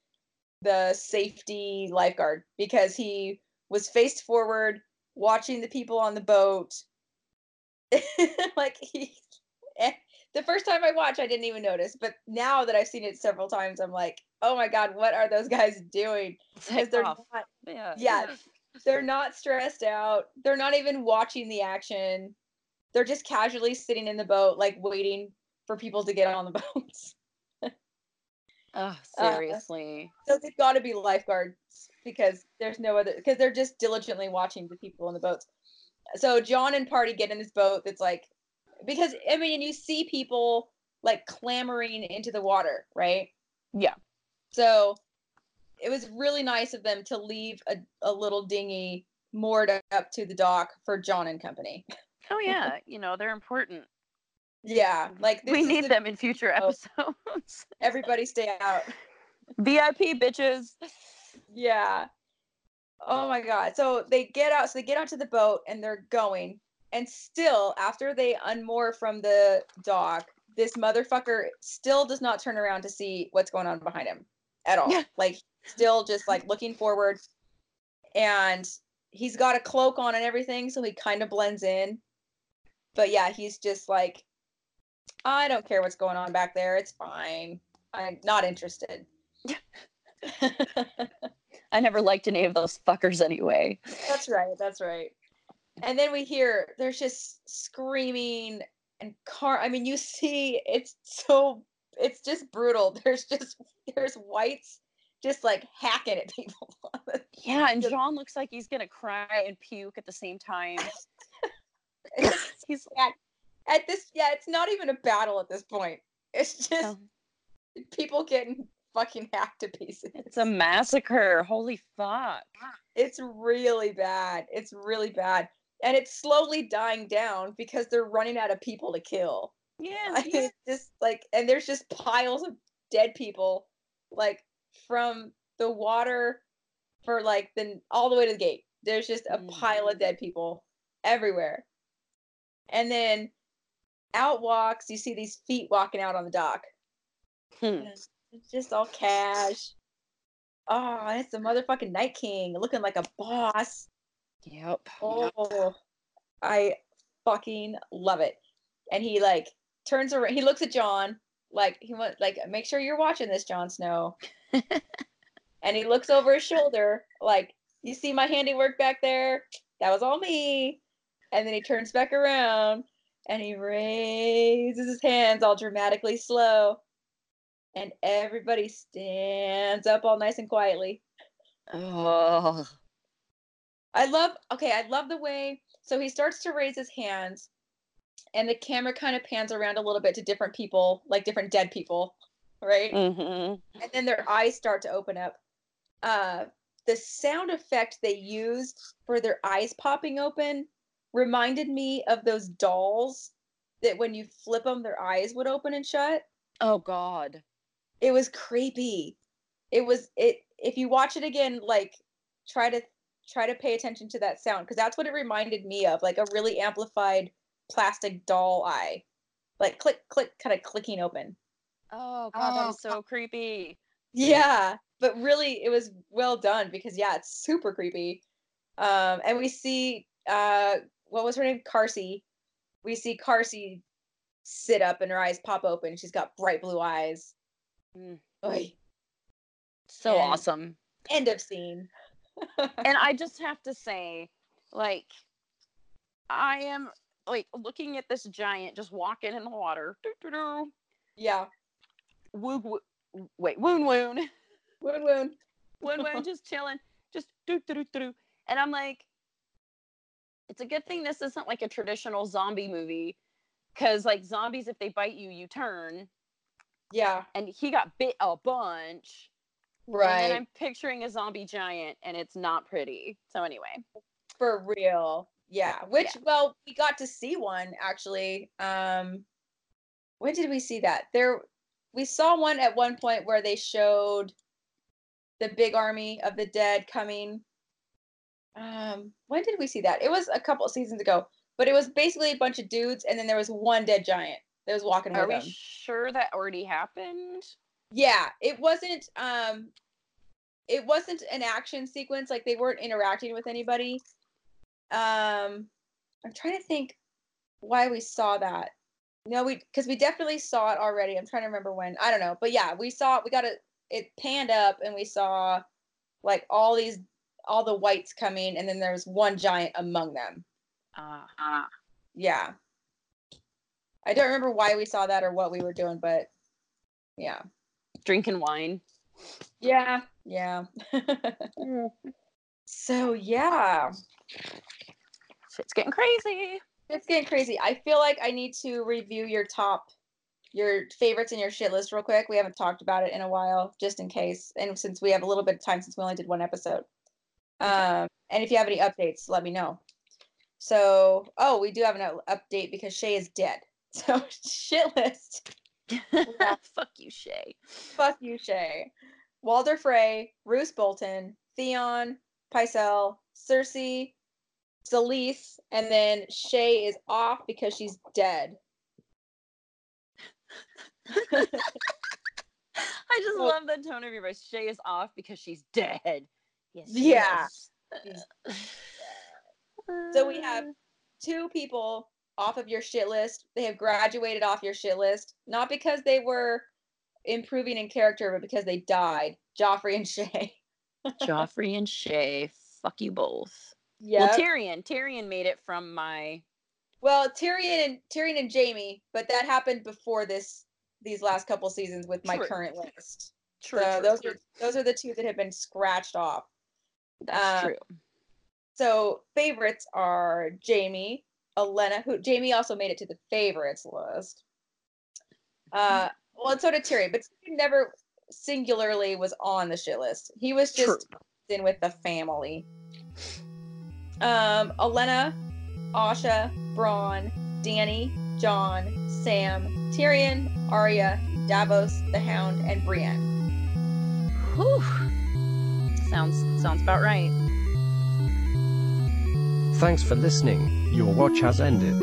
the safety lifeguard because he was faced forward watching the people on the boat. <laughs> like he, eh, the first time I watched, I didn't even notice, but now that I've seen it several times, I'm like, oh my god, what are those guys doing? Because they're off. not Yeah. yeah they're not stressed out they're not even watching the action they're just casually sitting in the boat like waiting for people to get on the <laughs> boats Oh, Uh, seriously. so they've got to be lifeguards because there's no other because they're just diligently watching the people in the boats so jon and party get in this boat that's like because i mean you see people like clamoring into the water right yeah. So it was really nice of them to leave a, a little dinghy moored up to the dock for Jon and company. <laughs> Oh yeah. you know they're important. Yeah, like this we need the- them in future Oh. episodes. <laughs> Everybody stay out. VIP bitches. Yeah. Oh my god. So they get out. So they get out to the boat and they're going. And still, after they unmoor from the dock, this motherfucker still does not turn around to see what's going on behind him at all. Yeah. Like still just like looking forward. And he's got a cloak on and everything, so he kind of blends in. But yeah, he's just like, I don't care what's going on back there. It's fine. I'm not interested. <laughs> I never liked any of those fuckers anyway. That's right. That's right. And then we hear there's just screaming and car. I mean, you see, it's so it's just brutal. <laughs> There's just there's whites just like hacking at people. <laughs> Yeah, and Jon looks like he's gonna cry and puke at the same time. <laughs> he's at, at this. Yeah, it's not even a battle at this point. It's just Oh. people getting fucking hacked to pieces. It's a massacre. Holy fuck. It's really bad. It's really bad. And it's slowly dying down because they're running out of people to kill. Yeah. <laughs> I mean, it's just like, and there's just piles of dead people, like from the water for like the all the way to the gate. There's just a pile of mm. dead people everywhere. And then out walks, you see these feet walking out on the dock. Hmm. It's just all cash. Oh, it's the motherfucking Night King looking like a boss. Yep. Oh, I fucking love it. And he like turns around. He looks at Jon like he went like make sure you're watching this, Jon Snow. <laughs> and he looks over his shoulder like you see my handiwork back there. That was all me. And then he turns back around and he raises his hands all dramatically slow. And everybody stands up all nice and quietly. Oh. I love okay, I love the way so he starts to raise his hands and the camera kind of pans around a little bit to different people, like different dead people, right? hmm And then their eyes start to open up. Uh the sound effect they used for their eyes popping open reminded me of those dolls that when you flip them their eyes would open and shut. Oh God. It was creepy. It was it if you watch it again like try to try to pay attention to that sound because that's what it reminded me of like a really amplified plastic doll eye like click click kind of clicking open Oh God, that is so creepy. yeah but really it was well done because yeah it's super creepy um and we see uh what was her name Karsi we see Karsi sit up and her eyes pop open she's got bright blue eyes Mm. Oy. So And- awesome. end of scene <laughs> and I just have to say, like, I am like looking at this giant just walking in the water. Doo-doo-doo. yeah Woo, woo, wait, woon woon. woon woon Woon woon <laughs> just chilling. Just doo doo doo doo. And I'm like, it's a good thing this isn't like a traditional zombie movie. Cause like zombies, if they bite you, you turn. yeah And he got bit a bunch. Right and I'm picturing a zombie giant and it's not pretty. So anyway. for real yeah which Yeah. well we got to see one actually um when did we see that there we saw one at one point where they showed the big army of the dead coming um when did we see that? It was a couple of seasons ago but it was basically a bunch of dudes and then there was one dead giant that was walking Are with we sure that already happened? yeah it wasn't um it wasn't an action sequence like they weren't interacting with anybody. Um i'm trying to think why we saw that. No we because we definitely saw it already. I'm trying to remember when. I don't know but yeah we saw we got it it panned up and we saw like all these all the whites coming and then there was one giant among them Ah. yeah i don't remember why we saw that or what we were doing but yeah drinking wine. Yeah, yeah. <laughs> so yeah, Shit's getting crazy. it's getting crazy. I feel like I need to review your top, your favorites and your shit list real quick. We haven't talked about it in a while, just in case, and since we have a little bit of time since we only did one episode. Um, and if you have any updates, let me know. So, oh, we do have an update because Shae is dead. <laughs> So shit list. <laughs> Fuck you, Shae. Fuck you, Shae. Walder Frey, Roose Bolton, Theon, Pycelle, Cersei, Selyse, and then Shae is off because she's dead. <laughs> I just love the tone of your voice. Shae is off because she's dead. Yes. Yeah. So we have two people off of your shit list. They have graduated off your shit list, not because they were improving in character, but because they died. Joffrey and Shae. <laughs> Joffrey and Shae. Fuck you both. Yeah. Well, Tyrion. Tyrion made it from my. Well, Tyrion and Tyrion and Jaime, but that happened before this these last couple seasons with my True. current list. True. so true, those true. are those are the two that have been scratched off. That's uh, true. So favorites are Jaime, Olenna, who Jaime also made it to the favorites list. Uh, well, and so did Tyrion, but Tyrion never singularly was on the shit list. He was just in with the family. Um, Olenna, Asha, Bronn, Dany, Jon, Sam, Tyrion, Arya, Davos, the Hound, and Brienne. Whew. Sounds sounds about right. Thanks for listening. Your watch has ended.